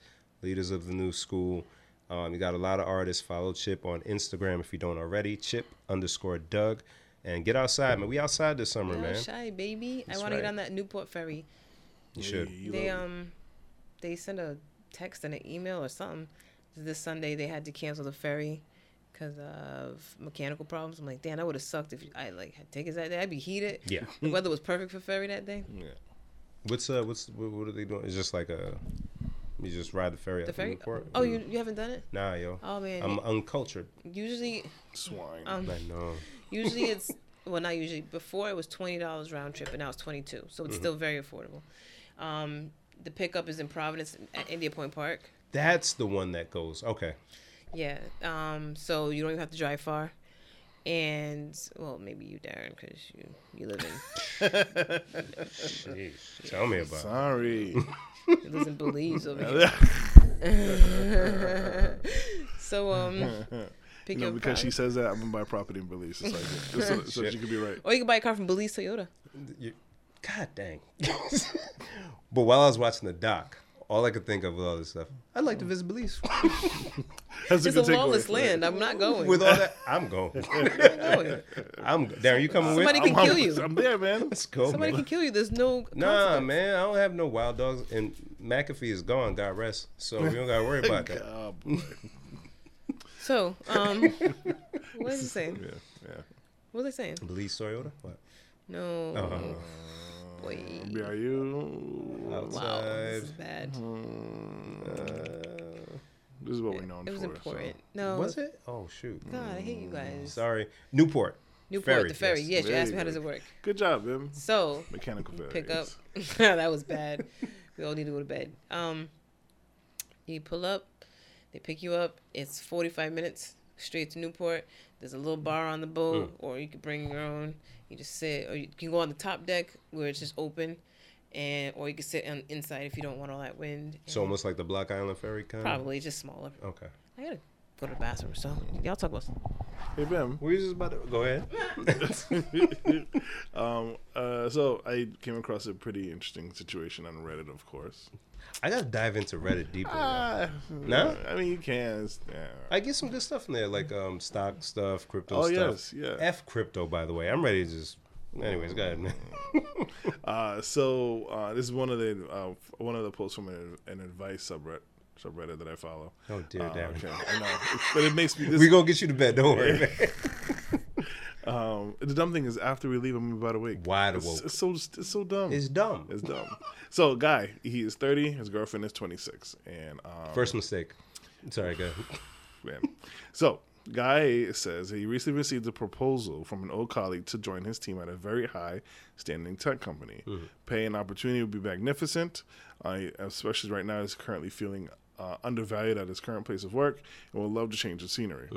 Leaders of the new school. Um, you got a lot of artists. Follow Chip on Instagram if you don't already. Chip underscore Doug. And get outside, man. We outside this summer, We man. outside, baby. That's I want to get on that Newport ferry. You should. Hey, you they love um, they sent a text and an email or something. This Sunday they had to cancel the ferry because of mechanical problems. I'm like, damn, that would have sucked if I like had tickets that day. I'd be heated. Yeah. The weather was perfect for ferry that day. Yeah. What's uh what's what, what are they doing? It's just like a you just ride the ferry The ferry. to Newport? Oh, you you haven't done it? Nah, yo. Oh man. I'm uncultured. usually, Swine. um, I know. usually it's well not usually. Before it was twenty dollars round trip, and now it's twenty two. So it's Mm-hmm. still very affordable. Um, the pickup is in Providence at India Point Park. That's the one that goes. Okay. Yeah. Um. So you don't even have to drive far, and well, maybe you, Darren, because you you live in Jeez. Tell me about it. Sorry. you live in Belize over here. so um, you pick know, up because she says that, I'm gonna buy property in Belize. It's like so, so she could be right. or you can buy a car from Balise Toyota. God dang. but while I was watching the doc, all I could think of with all this stuff. I'd like to visit Belize. That's It's a good takeaway. lawless land. I'm not going. With all that, I'm going. Going. I'm Darren. You coming Somebody with? can I'm, kill you. I'm there, man. Let's go, Somebody man. can kill you. There's no. Nah, man. I don't have no wild dogs, and McAfee is gone. God rest. So we don't gotta worry about that. Boy. So um, what is it saying? Yeah, yeah. What was I saying? Balise Toyota. What? No. Uh-huh. Boy. BRU. Wow, Outside. this is bad. This is what we're known It was for. important. No. Was it? Oh shoot. God, I hate you guys. Sorry. Newport. Newport, Ferry, the ferry. yes. Yes, you asked me how does it work. Good job, Vim. So Mechanical failure. pick up. that was bad. We all need to go to bed. Um, you pull up, they pick you up. It's forty five minutes straight to Newport. There's a little bar on the boat, or you can bring your own. You just sit, or you can go on the top deck where it's just open, and or you can sit on inside if you don't want all that wind. So almost like the Block Island Ferry kind. probably just smaller. Okay. I gotta go to the bathroom. So y'all talk about. Hey, Bim. We was just about to go ahead. um, uh, so I came across a pretty interesting situation on Reddit, of course. I gotta dive into Reddit deeper. now. Ah, No? I mean you can. It's, yeah. I get some good stuff in there, like um stock stuff, crypto Oh, stuff. yes, yeah. F crypto, by the way. I'm ready to just. Anyways, go ahead, man. Uh, so uh, this is one of the uh, one of the posts from an, an advice subreddit subreddit that I follow. Oh dear, Uh, Darren. okay, I know, but it makes me. This, We gonna get you to bed. Don't worry. um, the dumb thing is, after we leave, I'm about awake. Wide It's, awoke. it's so it's so dumb. It's dumb. It's dumb. So, guy, he is 30. His girlfriend is 26, and um, First mistake. Sorry, go. ahead. man. So, Guy says he recently received a proposal from an old colleague to join his team at a very high standing tech company. Pay and opportunity would be magnificent, uh, especially right now he's currently feeling uh, undervalued at his current place of work and would love to change the scenery.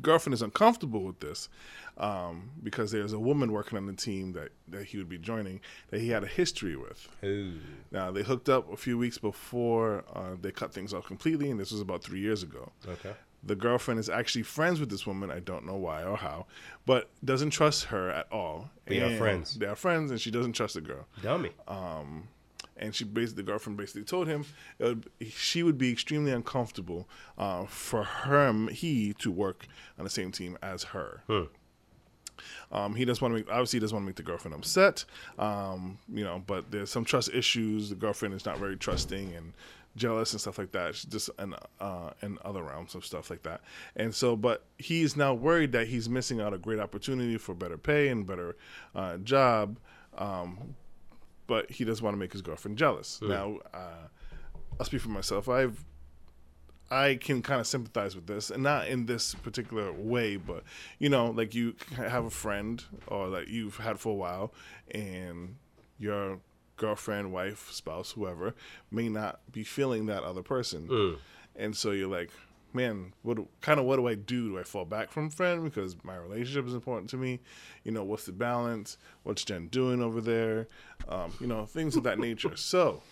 Girlfriend is uncomfortable with this um, because there's a woman working on the team that, that he would be joining that he had a history with. Ooh. Now, they hooked up a few weeks before uh, they cut things off completely, and this was about three years ago. Okay. The girlfriend is actually friends with this woman. I don't know why or how, but doesn't trust her at all. They are friends. They are friends, and she doesn't trust the girl. Dummy. And she basically, the girlfriend basically told him it would, she would be extremely uncomfortable uh, for him, he, to work on the same team as her. Um, he doesn't want to make obviously he doesn't want to make the girlfriend upset, um, you know. But there's some trust issues. The girlfriend is not very trusting and jealous and stuff like that. She's just and uh, and other realms of stuff like that. And so, but he's now worried that he's missing out a great opportunity for better pay and better uh, job. Um, but he doesn't want to make his girlfriend jealous. Now, uh, I'll speak for myself. I've I can kind of sympathize with this, and not in this particular way, but you know, like you have a friend or that you've had for a while, and your girlfriend, wife, spouse, whoever may not be feeling that other person, and so you're like, man, what kind of what do I do? Do I fall back from friend because my relationship is important to me? You know, what's the balance? What's Jen doing over there? Um, you know, things of that nature. So,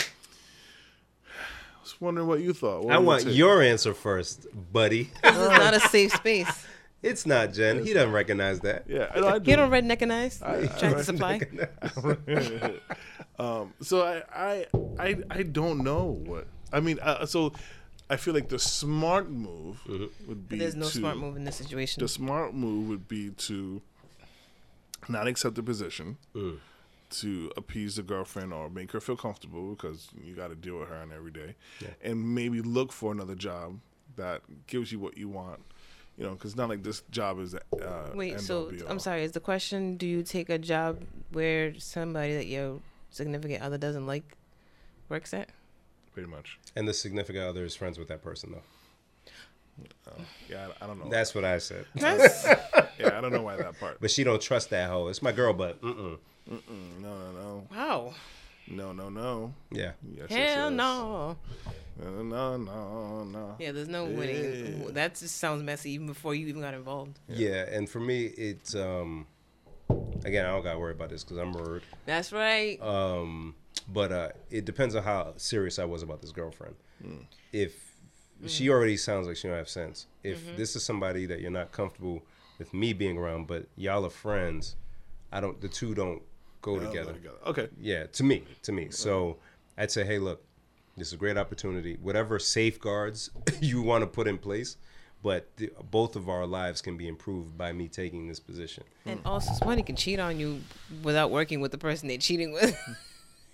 I was wondering what you thought. What I want take? your answer first, buddy. This is not a safe space. It's not Jen. He doesn't recognize that. Yeah, I know. I do. You don't redneckinize? I- Tractor Supply? um, so I, I, I, I don't know what. I mean, uh, so I feel like the smart move would be. There's no to, smart move in this situation. The smart move would be to not accept the position, to appease the girlfriend or make her feel comfortable because you got to deal with her on every day, and maybe look for another job that gives you what you want. You know, because not like this job is. Uh, Wait, so all, be all. I'm sorry. Is the question: Do you take a job where somebody that your significant other doesn't like works at? Pretty much. And the significant other is friends with that person, though. Yeah, I, I don't know. That's what I said. Yeah, I don't know why that part. But she don't trust that hoe. It's my girl, but mm-mm. Mm, no, no, wow. no, no, no, no. Yeah. Yes, yes, Hell yes. no. no, no, no, no. Yeah, there's no winning. Yeah. That just sounds messy even before you even got involved. Yeah, and for me, it's um, again, I don't gotta worry about this because I'm word. That's right. Um, but uh, it depends on how serious I was about this girlfriend. Mm. If mm. she already sounds like she don't have sense. If mm-hmm. this is somebody that you're not comfortable with me being around, but y'all are friends, I don't. The two don't go I'll go together. together. Okay. Yeah, to me, to me. So I'd say, hey, look, this is a great opportunity. Whatever safeguards you want to put in place, but the, both of our lives can be improved by me taking this position. and also, somebody can cheat on you without working with the person they're cheating with.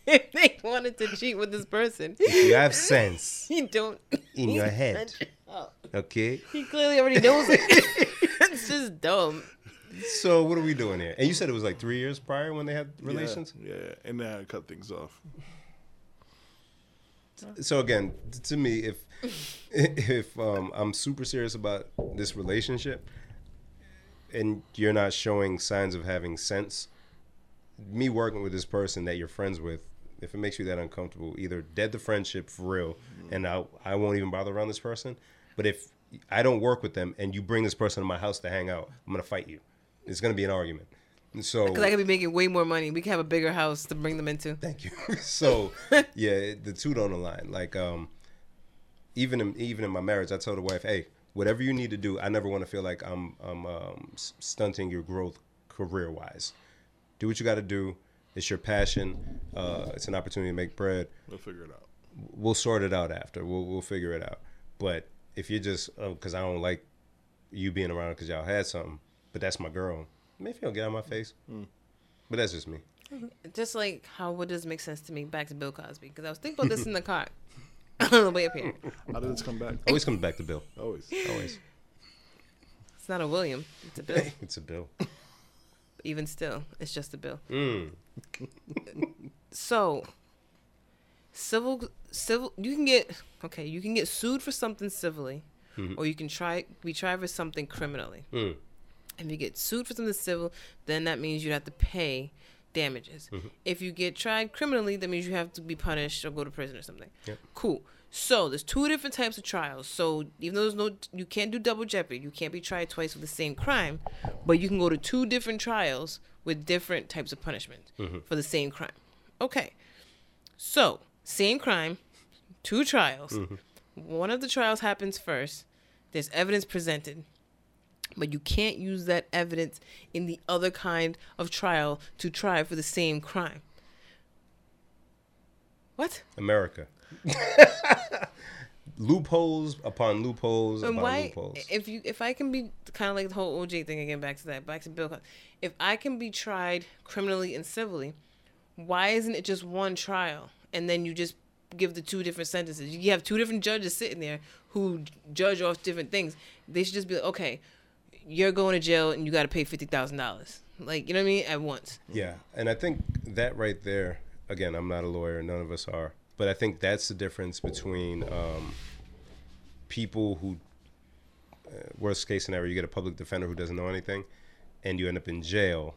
if they wanted to cheat with this person, If you have sense you don't. in your head, Oh, okay. he clearly already knows it. it's just dumb. So what are we doing here? And you said it was like three years prior when they had relations. Yeah, and then I cut things off. So again, to me, if if um, I'm super serious about this relationship, and you're not showing signs of having sense, me working with this person that you're friends with, if it makes you that uncomfortable, either dead the friendship for real, and I I won't even bother around this person. But if I don't work with them and you bring this person to my house to hang out, I'm gonna fight you. It's gonna be an argument. So Because I could be making way more money. We could have a bigger house to bring them into. Thank you. so yeah, the two don't align. Like um, even in, even in my marriage, I told the wife, hey, whatever you need to do, I never want to feel like I'm I'm um, stunting your growth career wise. Do what you got to do. It's your passion. Uh, it's an opportunity to make bread. We'll figure it out. We'll sort it out after. We'll we'll figure it out. But if you're just because I don't like you being around because y'all had something, but that's my girl. Maybe you'll get out of my face. But that's just me. Just like how would this make sense to me? Back to Bill Cosby because I was thinking about this in the car on the way up here. How did this come back? Always comes back to Bill. Always. Always. It's not a William. It's a Bill. It's a Bill. Even still, it's just a Bill. Mm. So, civil, civil, you can get okay. You can get sued for something civilly, or you can try be tried for something criminally. Mm. If you get sued for something civil, then that means you'd have to pay damages. If you get tried criminally, that means you have to be punished or go to prison or something. Yep. Cool. So there's two different types of trials. So even though there's no, you can't do double jeopardy. You can't be tried twice for the same crime, but you can go to two different trials with different types of punishment mm-hmm. for the same crime. Okay. So same crime, two trials. Mm-hmm. One of the trials happens first. There's evidence presented, but you can't use that evidence in the other kind of trial to try for the same crime. What? America. loopholes upon loopholes And upon why? loopholes. If you, if I can be kind of like the whole OJ thing again, back to that, back to Bill. Cosby. If I can be tried criminally and civilly, why isn't it just one trial and then you just give the two different sentences? You have two different judges sitting there who judge off different things. They should just be like, okay, you're going to jail and you got to pay fifty thousand dollars. Like you know what I mean? At once. Yeah, and I think that right there, again, I'm not a lawyer, none of us are, but I think that's the difference between um, people who, uh, worst case scenario, you get a public defender who doesn't know anything, and you end up in jail,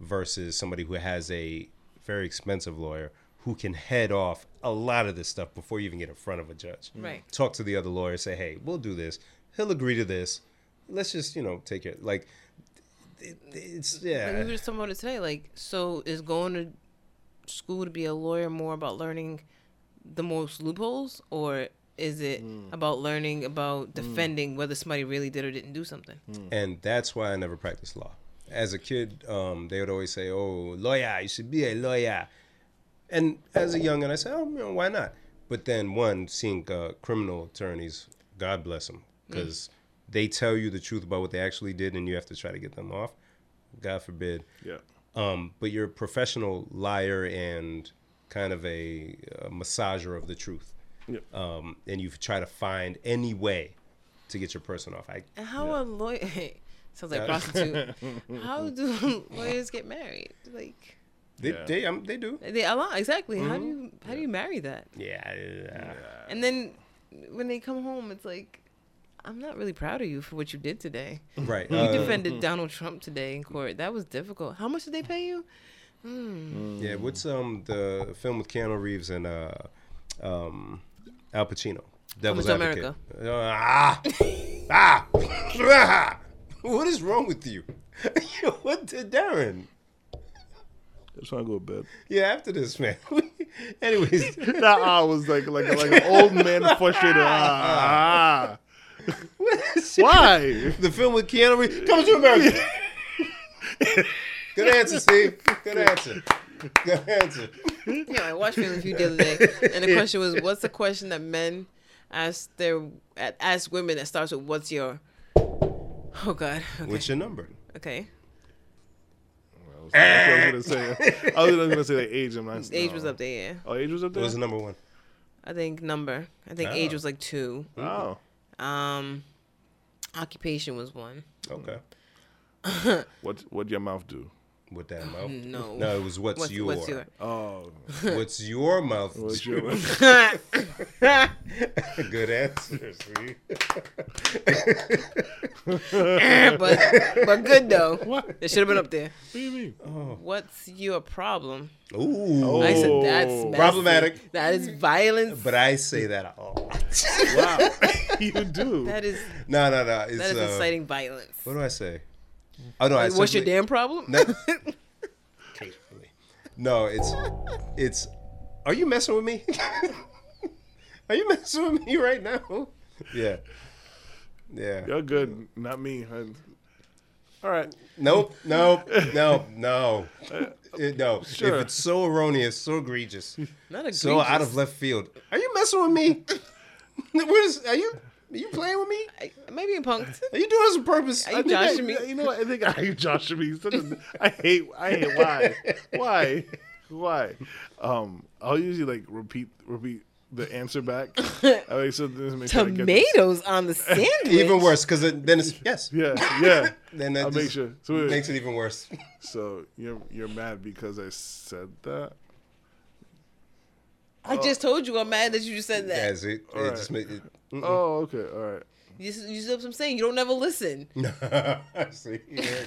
versus somebody who has a very expensive lawyer who can head off a lot of this stuff before you even get in front of a judge. Right. Talk to the other lawyer, say, hey, we'll do this. He'll agree to this. Let's just, you know, take it. Like, it, it's, yeah. Like we were just talking about it today. Like, so is going to school to be a lawyer more about learning the most loopholes, or is it about learning about defending whether somebody really did or didn't do something? and that's why I never practiced law. As a kid, um, they would always say, "Oh, lawyer, you should be a lawyer." And as a youngin, I said, "Oh, you know, why not?" But then, one seeing uh, criminal attorneys, God bless them, because they tell you the truth about what they actually did, and you have to try to get them off. God forbid. Yeah. Um, but you're a professional liar and kind of a, uh massager of the truth. Yep. Um, and you try to find any way to get your person off. I, And how a lawyer sounds like prostitute. how do lawyers get married? Like they, Yeah. they, um, they do. they a lot exactly. How do you how do you marry that? Yeah. yeah. And then when they come home, it's like, I'm not really proud of you for what you did today. Right. You uh, defended Donald Trump today in court. That was difficult. How much did they pay you? Yeah, what's um the film with Keanu Reeves and uh um Al Pacino? Devil's Coming to Advocate. Uh, ah, ah, ah. What is wrong with you? what did Darren? Just trying to go to bed. Yeah, after this, man. Anyways, That ah was like like like an old man frustrated. Ah. Why? the film with Keanu Reeves coming to America. Good answer, Steve. Good answer. Good answer. Yeah, I watched Family Feud the other day, and the question was, "What's the question that men ask their ask women that starts with what's your?" Oh God. Okay. What's your number? okay. I was gonna say. I was gonna say like age. I'm not. Age no. was up there. Yeah. Oh, age was up there. What was the number one? I think number. I think age Ah. was like two. Oh, Um, occupation was one. Okay. what what your mouth do? With that mouth? No. No, it was what's, What's, your. what's your? Oh, What's your mouth? what's your Good answer, see? but but good though. What? It should have been up there. What do you mean? What's your problem? Ooh. I said Oh. that's messy. Problematic. That is violence. But I say that a lot. Wow, you do. that is No, no, no. It's, that is uh, inciting violence. What do I say? Oh no, I Like, what's your damn problem? No. No, it's it's. Are you messing with me? are you messing with me right now? Yeah. Yeah. You're good, not me. I- all right. Nope. Nope. No. No. Uh, it- no. Sure. If it's so erroneous, so egregious, Not a so out of left field, are you messing with me? what is? Are you? Are you playing with me? Maybe a punked. Are you doing this on purpose? Are you I think I- me? You know what? I think I hate joshing me. Such a- I hate. I hate. Why? Why? Why? Um, I'll usually like repeat repeat the answer back. I like so this make sure I. Tomatoes on the sandwich. Even worse, because it, then it's yes. Yeah, yeah. Then that I'll make just sure. So, wait, makes it even worse. so you're you're mad because I said that? I just told you I'm mad that you just said that. That's it, it Alright. just made it. mm-mm. Oh, okay, all right. You, you see what I'm saying? You don't ever listen. See,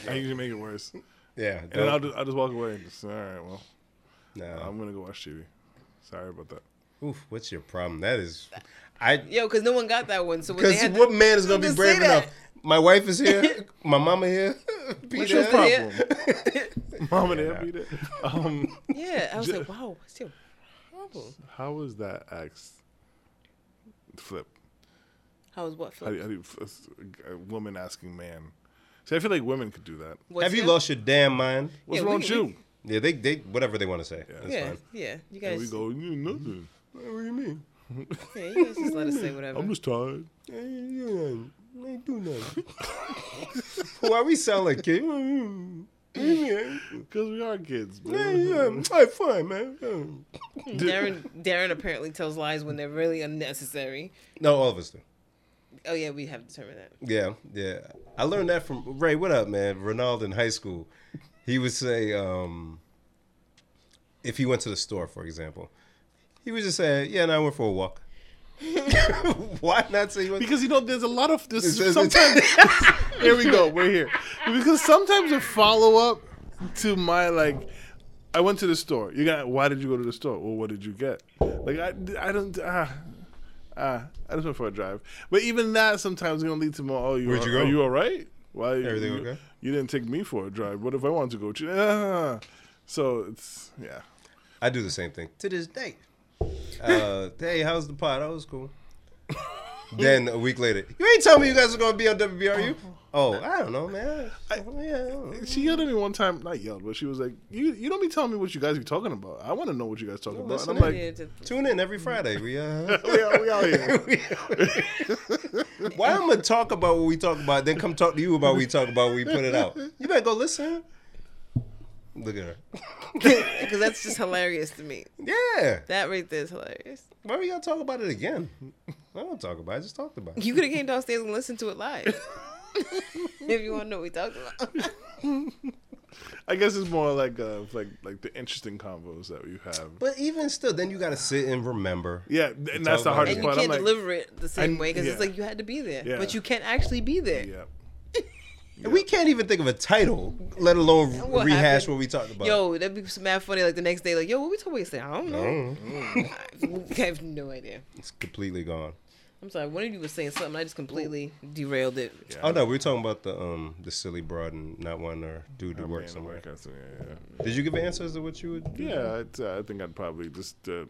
I usually make it worse, yeah. and then I'll just, I'll just walk away. And just, all right, well, no. I'm gonna go watch TV. Sorry about that. Oof, what's your problem? That is, I Yo, because no one got that one. So because what to, man is gonna be brave say that. enough? My wife is here. my mama here. What's Peter. your Yeah. problem? Mama there, beat it. Um, yeah, I was Ju- like, wow, what's your problem? how was that asked? Flip. How was what? How do, how do you, a woman asking man? See, I feel like women could do that. What's Have you your- lost your damn mind? What's Yeah, wrong we- with we- you? Yeah, they they whatever they want to say. That's Yeah, fine. yeah. You And we go, you nothing. What do you mean? yeah, you guys just let us say whatever. I'm just tired. I ain't do nothing. I ain't do nothing. Why we sound like kids? Yeah, Because we are kids, yeah, man. yeah. Hey, fine, man. Yeah. Darren, Darren apparently tells lies when they're really unnecessary. No, all of us do. Oh yeah, we have determined that. Yeah, yeah. I learned that from Ray. What up, man? Ronaldo in high school, he would say, um, if he went to the store, for example, he would just say, "Yeah, no, I went for a walk." Why not say he went? Because you know, there's a lot of this. It's- it's- Sometimes, here we go. We're here because sometimes a follow up to my like, I went to the store. You got. Why did you go to the store? Well, what did you get? Like I, I don't. Ah, ah. I just went for a drive. But even that sometimes is gonna lead to more. Oh, you. Where'd are, you go? Are you all right? Why? Everything you, okay? You didn't take me for a drive. What if I want to go? to Ah. So it's yeah. I do the same thing to this day. Uh, hey, how's the pod? That was cool. then a week later, you ain't telling me you guys are gonna be on WBRU. Oh, I don't know, man. I, yeah, I don't know. She yelled at me one time. Not yelled, but she was like, "You, you don't be telling me what you guys be talking about. I want to know what you guys talking about." And I'm like, Yeah, just- Tune in every Friday. We uh, we, out, we out here. why I'm gonna talk about what we talk about, then come talk to you about what we talk about when we put it out. You better go listen. Look at her. because that's just hilarious to me. Yeah. That right there is hilarious. Why we gotta talk about it again? I don't talk about it. I just talked about it. You could have came downstairs and listened to it live. if you want to know what we talked about. I guess it's more like uh, like like the interesting combos that we have. But even still, then you gotta sit and remember. Yeah, and that's the about hardest and you can't I'm like, deliver it the same And- way because it's like you had to be there, Yeah. but you can't actually be there. yeah. And We can't even think of a title, let alone What rehash happened? what we talked about. Yo, that'd be mad funny. Like the next day, like, yo, what we talking about yesterday? I don't know. Mm, I have no idea. it's completely gone. I'm sorry. One of you was saying something. I just completely derailed it. Yeah. Oh no, we were talking about the um the silly broad and not wanting her dude to I work mean, somewhere. like said, yeah, yeah. Did you give answers to what you would? do? Yeah, I'd, uh, I think I'd probably just. Uh,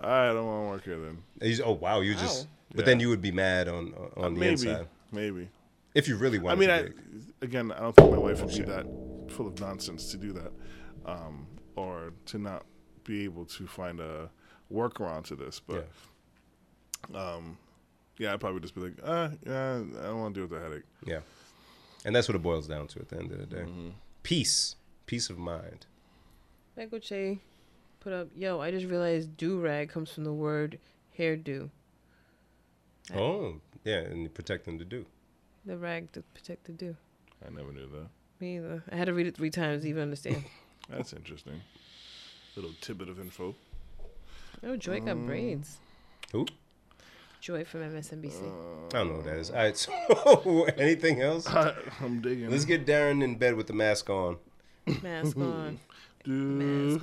I don't want to work here then. And oh wow, you just. Wow. But Yeah. then you would be mad on on the maybe, inside maybe. If you really want. I mean, to I, be. again, I don't think my wife would be that full of nonsense to do that, um, or to not be able to find a workaround to this. But um, yeah, I'd probably just be like, ah, yeah, I don't want to deal with the headache. Yeah. And that's what it boils down to at the end of the day. Mm-hmm. Peace. Peace of mind. Michael Che put up, yo, I just realized do rag comes from the word hairdo. Right. Oh, yeah, and you protect them to do. The rag to protect the do. I never knew that. Me either. I had to read it three times to even understand. That's interesting. Little tidbit of info. oh, Joy got um, braids. Who? Joy from MSNBC. Uh, I don't know what that is. All right, so anything else? I'm digging. Let's get Darren in bed with the mask on. Mask on. Do-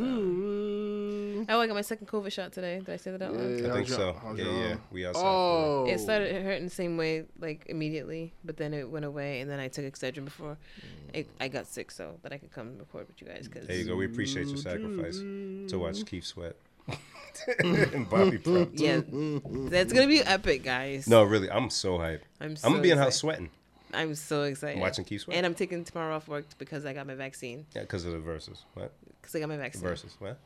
Oh, I got my second COVID shot today. Did I say that out loud? Yeah, I think so. Yeah, yeah. We outside. Oh, It started hurting the same way, like immediately, but then it went away, and then I took Excedrin before it, I got sick, so that I could come record with you guys. Cause There you go. We appreciate your sacrifice to watch Keith Sweat and Bobby Prep. yeah, that's gonna be epic, guys. No, really, I'm so hyped. I'm. So I'm gonna be in house sweating. I'm so excited. I'm watching Keith Sweat. and I'm taking tomorrow off work because I got my vaccine. Yeah, because of the Verzuz. What? Because I got my vaccine. Verzuz. What?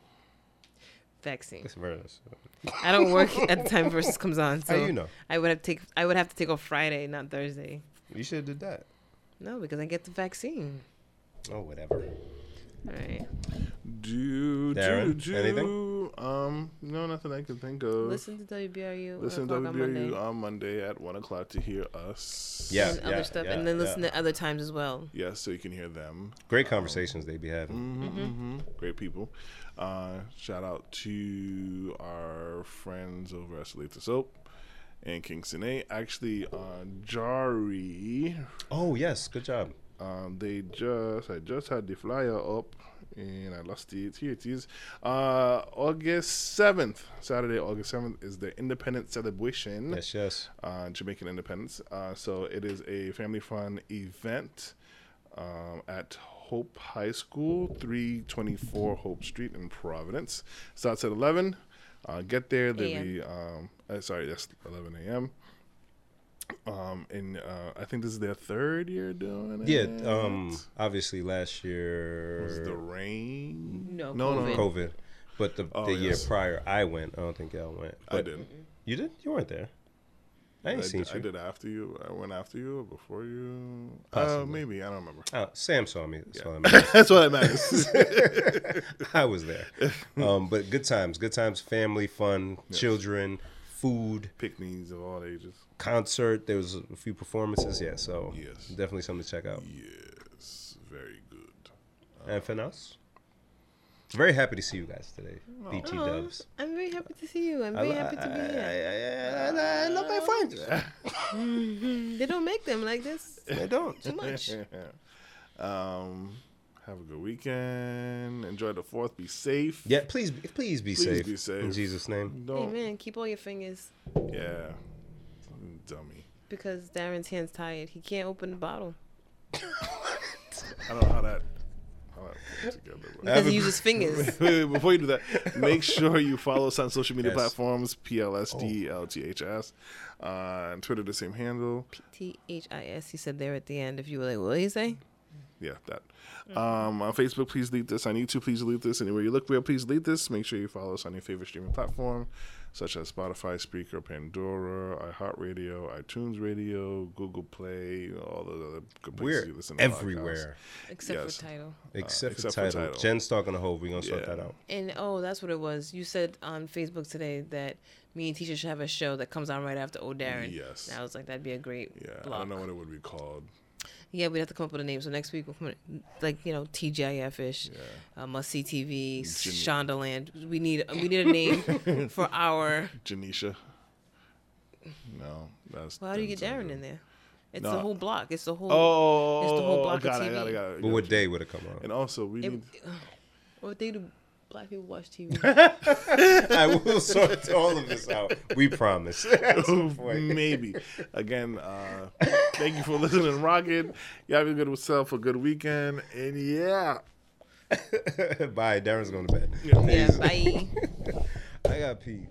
Vaccine. It's Verzuz. I don't work at the time Verzuz comes on, so How you know? I would have take. I would have to take off Friday, not Thursday. You should have did that. No, because I get the vaccine. Oh, whatever. All right. Do, Darren, do, do. anything? Um, no, nothing I can think of. Listen to WBRU. Listen to to on Monday. WBRU on Monday at one o'clock to hear us. Yeah. and other stuff, and then listen to other times as well. Yes, so you can hear them. Great conversations they be having. Mm-hmm, hmm Great people. Uh, shout out to our friends over at Salita Soap and Kingston A. Actually, uh, Jari, Oh yes, good job. um, they just I just had the flyer up and I lost it. Here it is. Uh, August seventh, Saturday, August seventh is the Independence celebration. Yes, yes. uh, Jamaican Independence. Uh, so it is a family fun event um, at Hope High School, 324 Hope Street in Providence. Starts at 11. Uh, get there. There'll be, um, uh, sorry, that's 11 a.m. Um, and uh, I think this is their third year doing it. Yeah. Um. Obviously, last year Was the rain? No, no, no. COVID. COVID, but the Oh, the year prior I went. I don't think y'all went. I But did. You did? You weren't there. I ain't I, seen did, you. I did after you. I went after you or before you. Uh, maybe I don't remember. Oh, Sam saw me. That's all that matters. That's what it matters. I was there. Um, but good times, good times, family fun, children, food, Picnics of all ages. Concert. There was a few performances. Yeah, so Yes. definitely something to check out. Yes, very good. Anything else? Very happy to see you guys today, BT Aw, Dubs. I'm very happy to see you. I'm very happy to be here. I, I, I, I love my friends. They don't make them like this They don't. too much. um, Have a good weekend. Enjoy the fourth. Be safe. Yeah, please, please be Please safe. be safe. In Jesus' name. Don't. Amen. Keep all your fingers Yeah. Dummy. because Darren's hand's tired. He can't open the bottle I don't know how that. How that put together. but- because a- he uses fingers. Wait, wait, wait, before you do that, make sure you follow us on social media Yes. platforms PLSDLTHS. Uh, on Twitter, the same handle. T H I S. He said there at the end. If you were like, what did he say? Yeah, that. Um, on Facebook, please delete this. On YouTube, please delete this. Anywhere you look real, please delete this. Make sure you follow us on your favorite streaming platform, such as Spotify, Spreaker, Pandora, iHeartRadio, iTunes Radio, Google Play, all the other good places We're you listen to podcasts. everywhere Except Yes. for Tidal. except, uh, except for, for Tidal. Tidal. Jen's talking to Hov. We're gonna sort that out. And oh, that's what it was. You said on Facebook today that me and Tisha should have a show that comes on right after Oh Darren. Yes. And I was like, that'd be a great Yeah, I don't know what it would be called. Yeah, we'd have to come up with a name. So next week we'll come in, like you know TGIF ish, uh, Must See TV, Gen- Shondaland. We need we need a name for our. Janisha. No, that's. Well, how do you get Darren in there? It's No. the whole block. It's the whole. Oh, It's the whole block of got it, TV. got it, got it, But what day would it come on? And also, we It, need. what they do? Black people watch TV. I will sort all of this out. We promise. At some point. Maybe. Again, uh, thank you for listening and rocking. Y'all a good yourself a good weekend. And yeah. Bye. Darren's going to bed. yeah, bye. I got pee.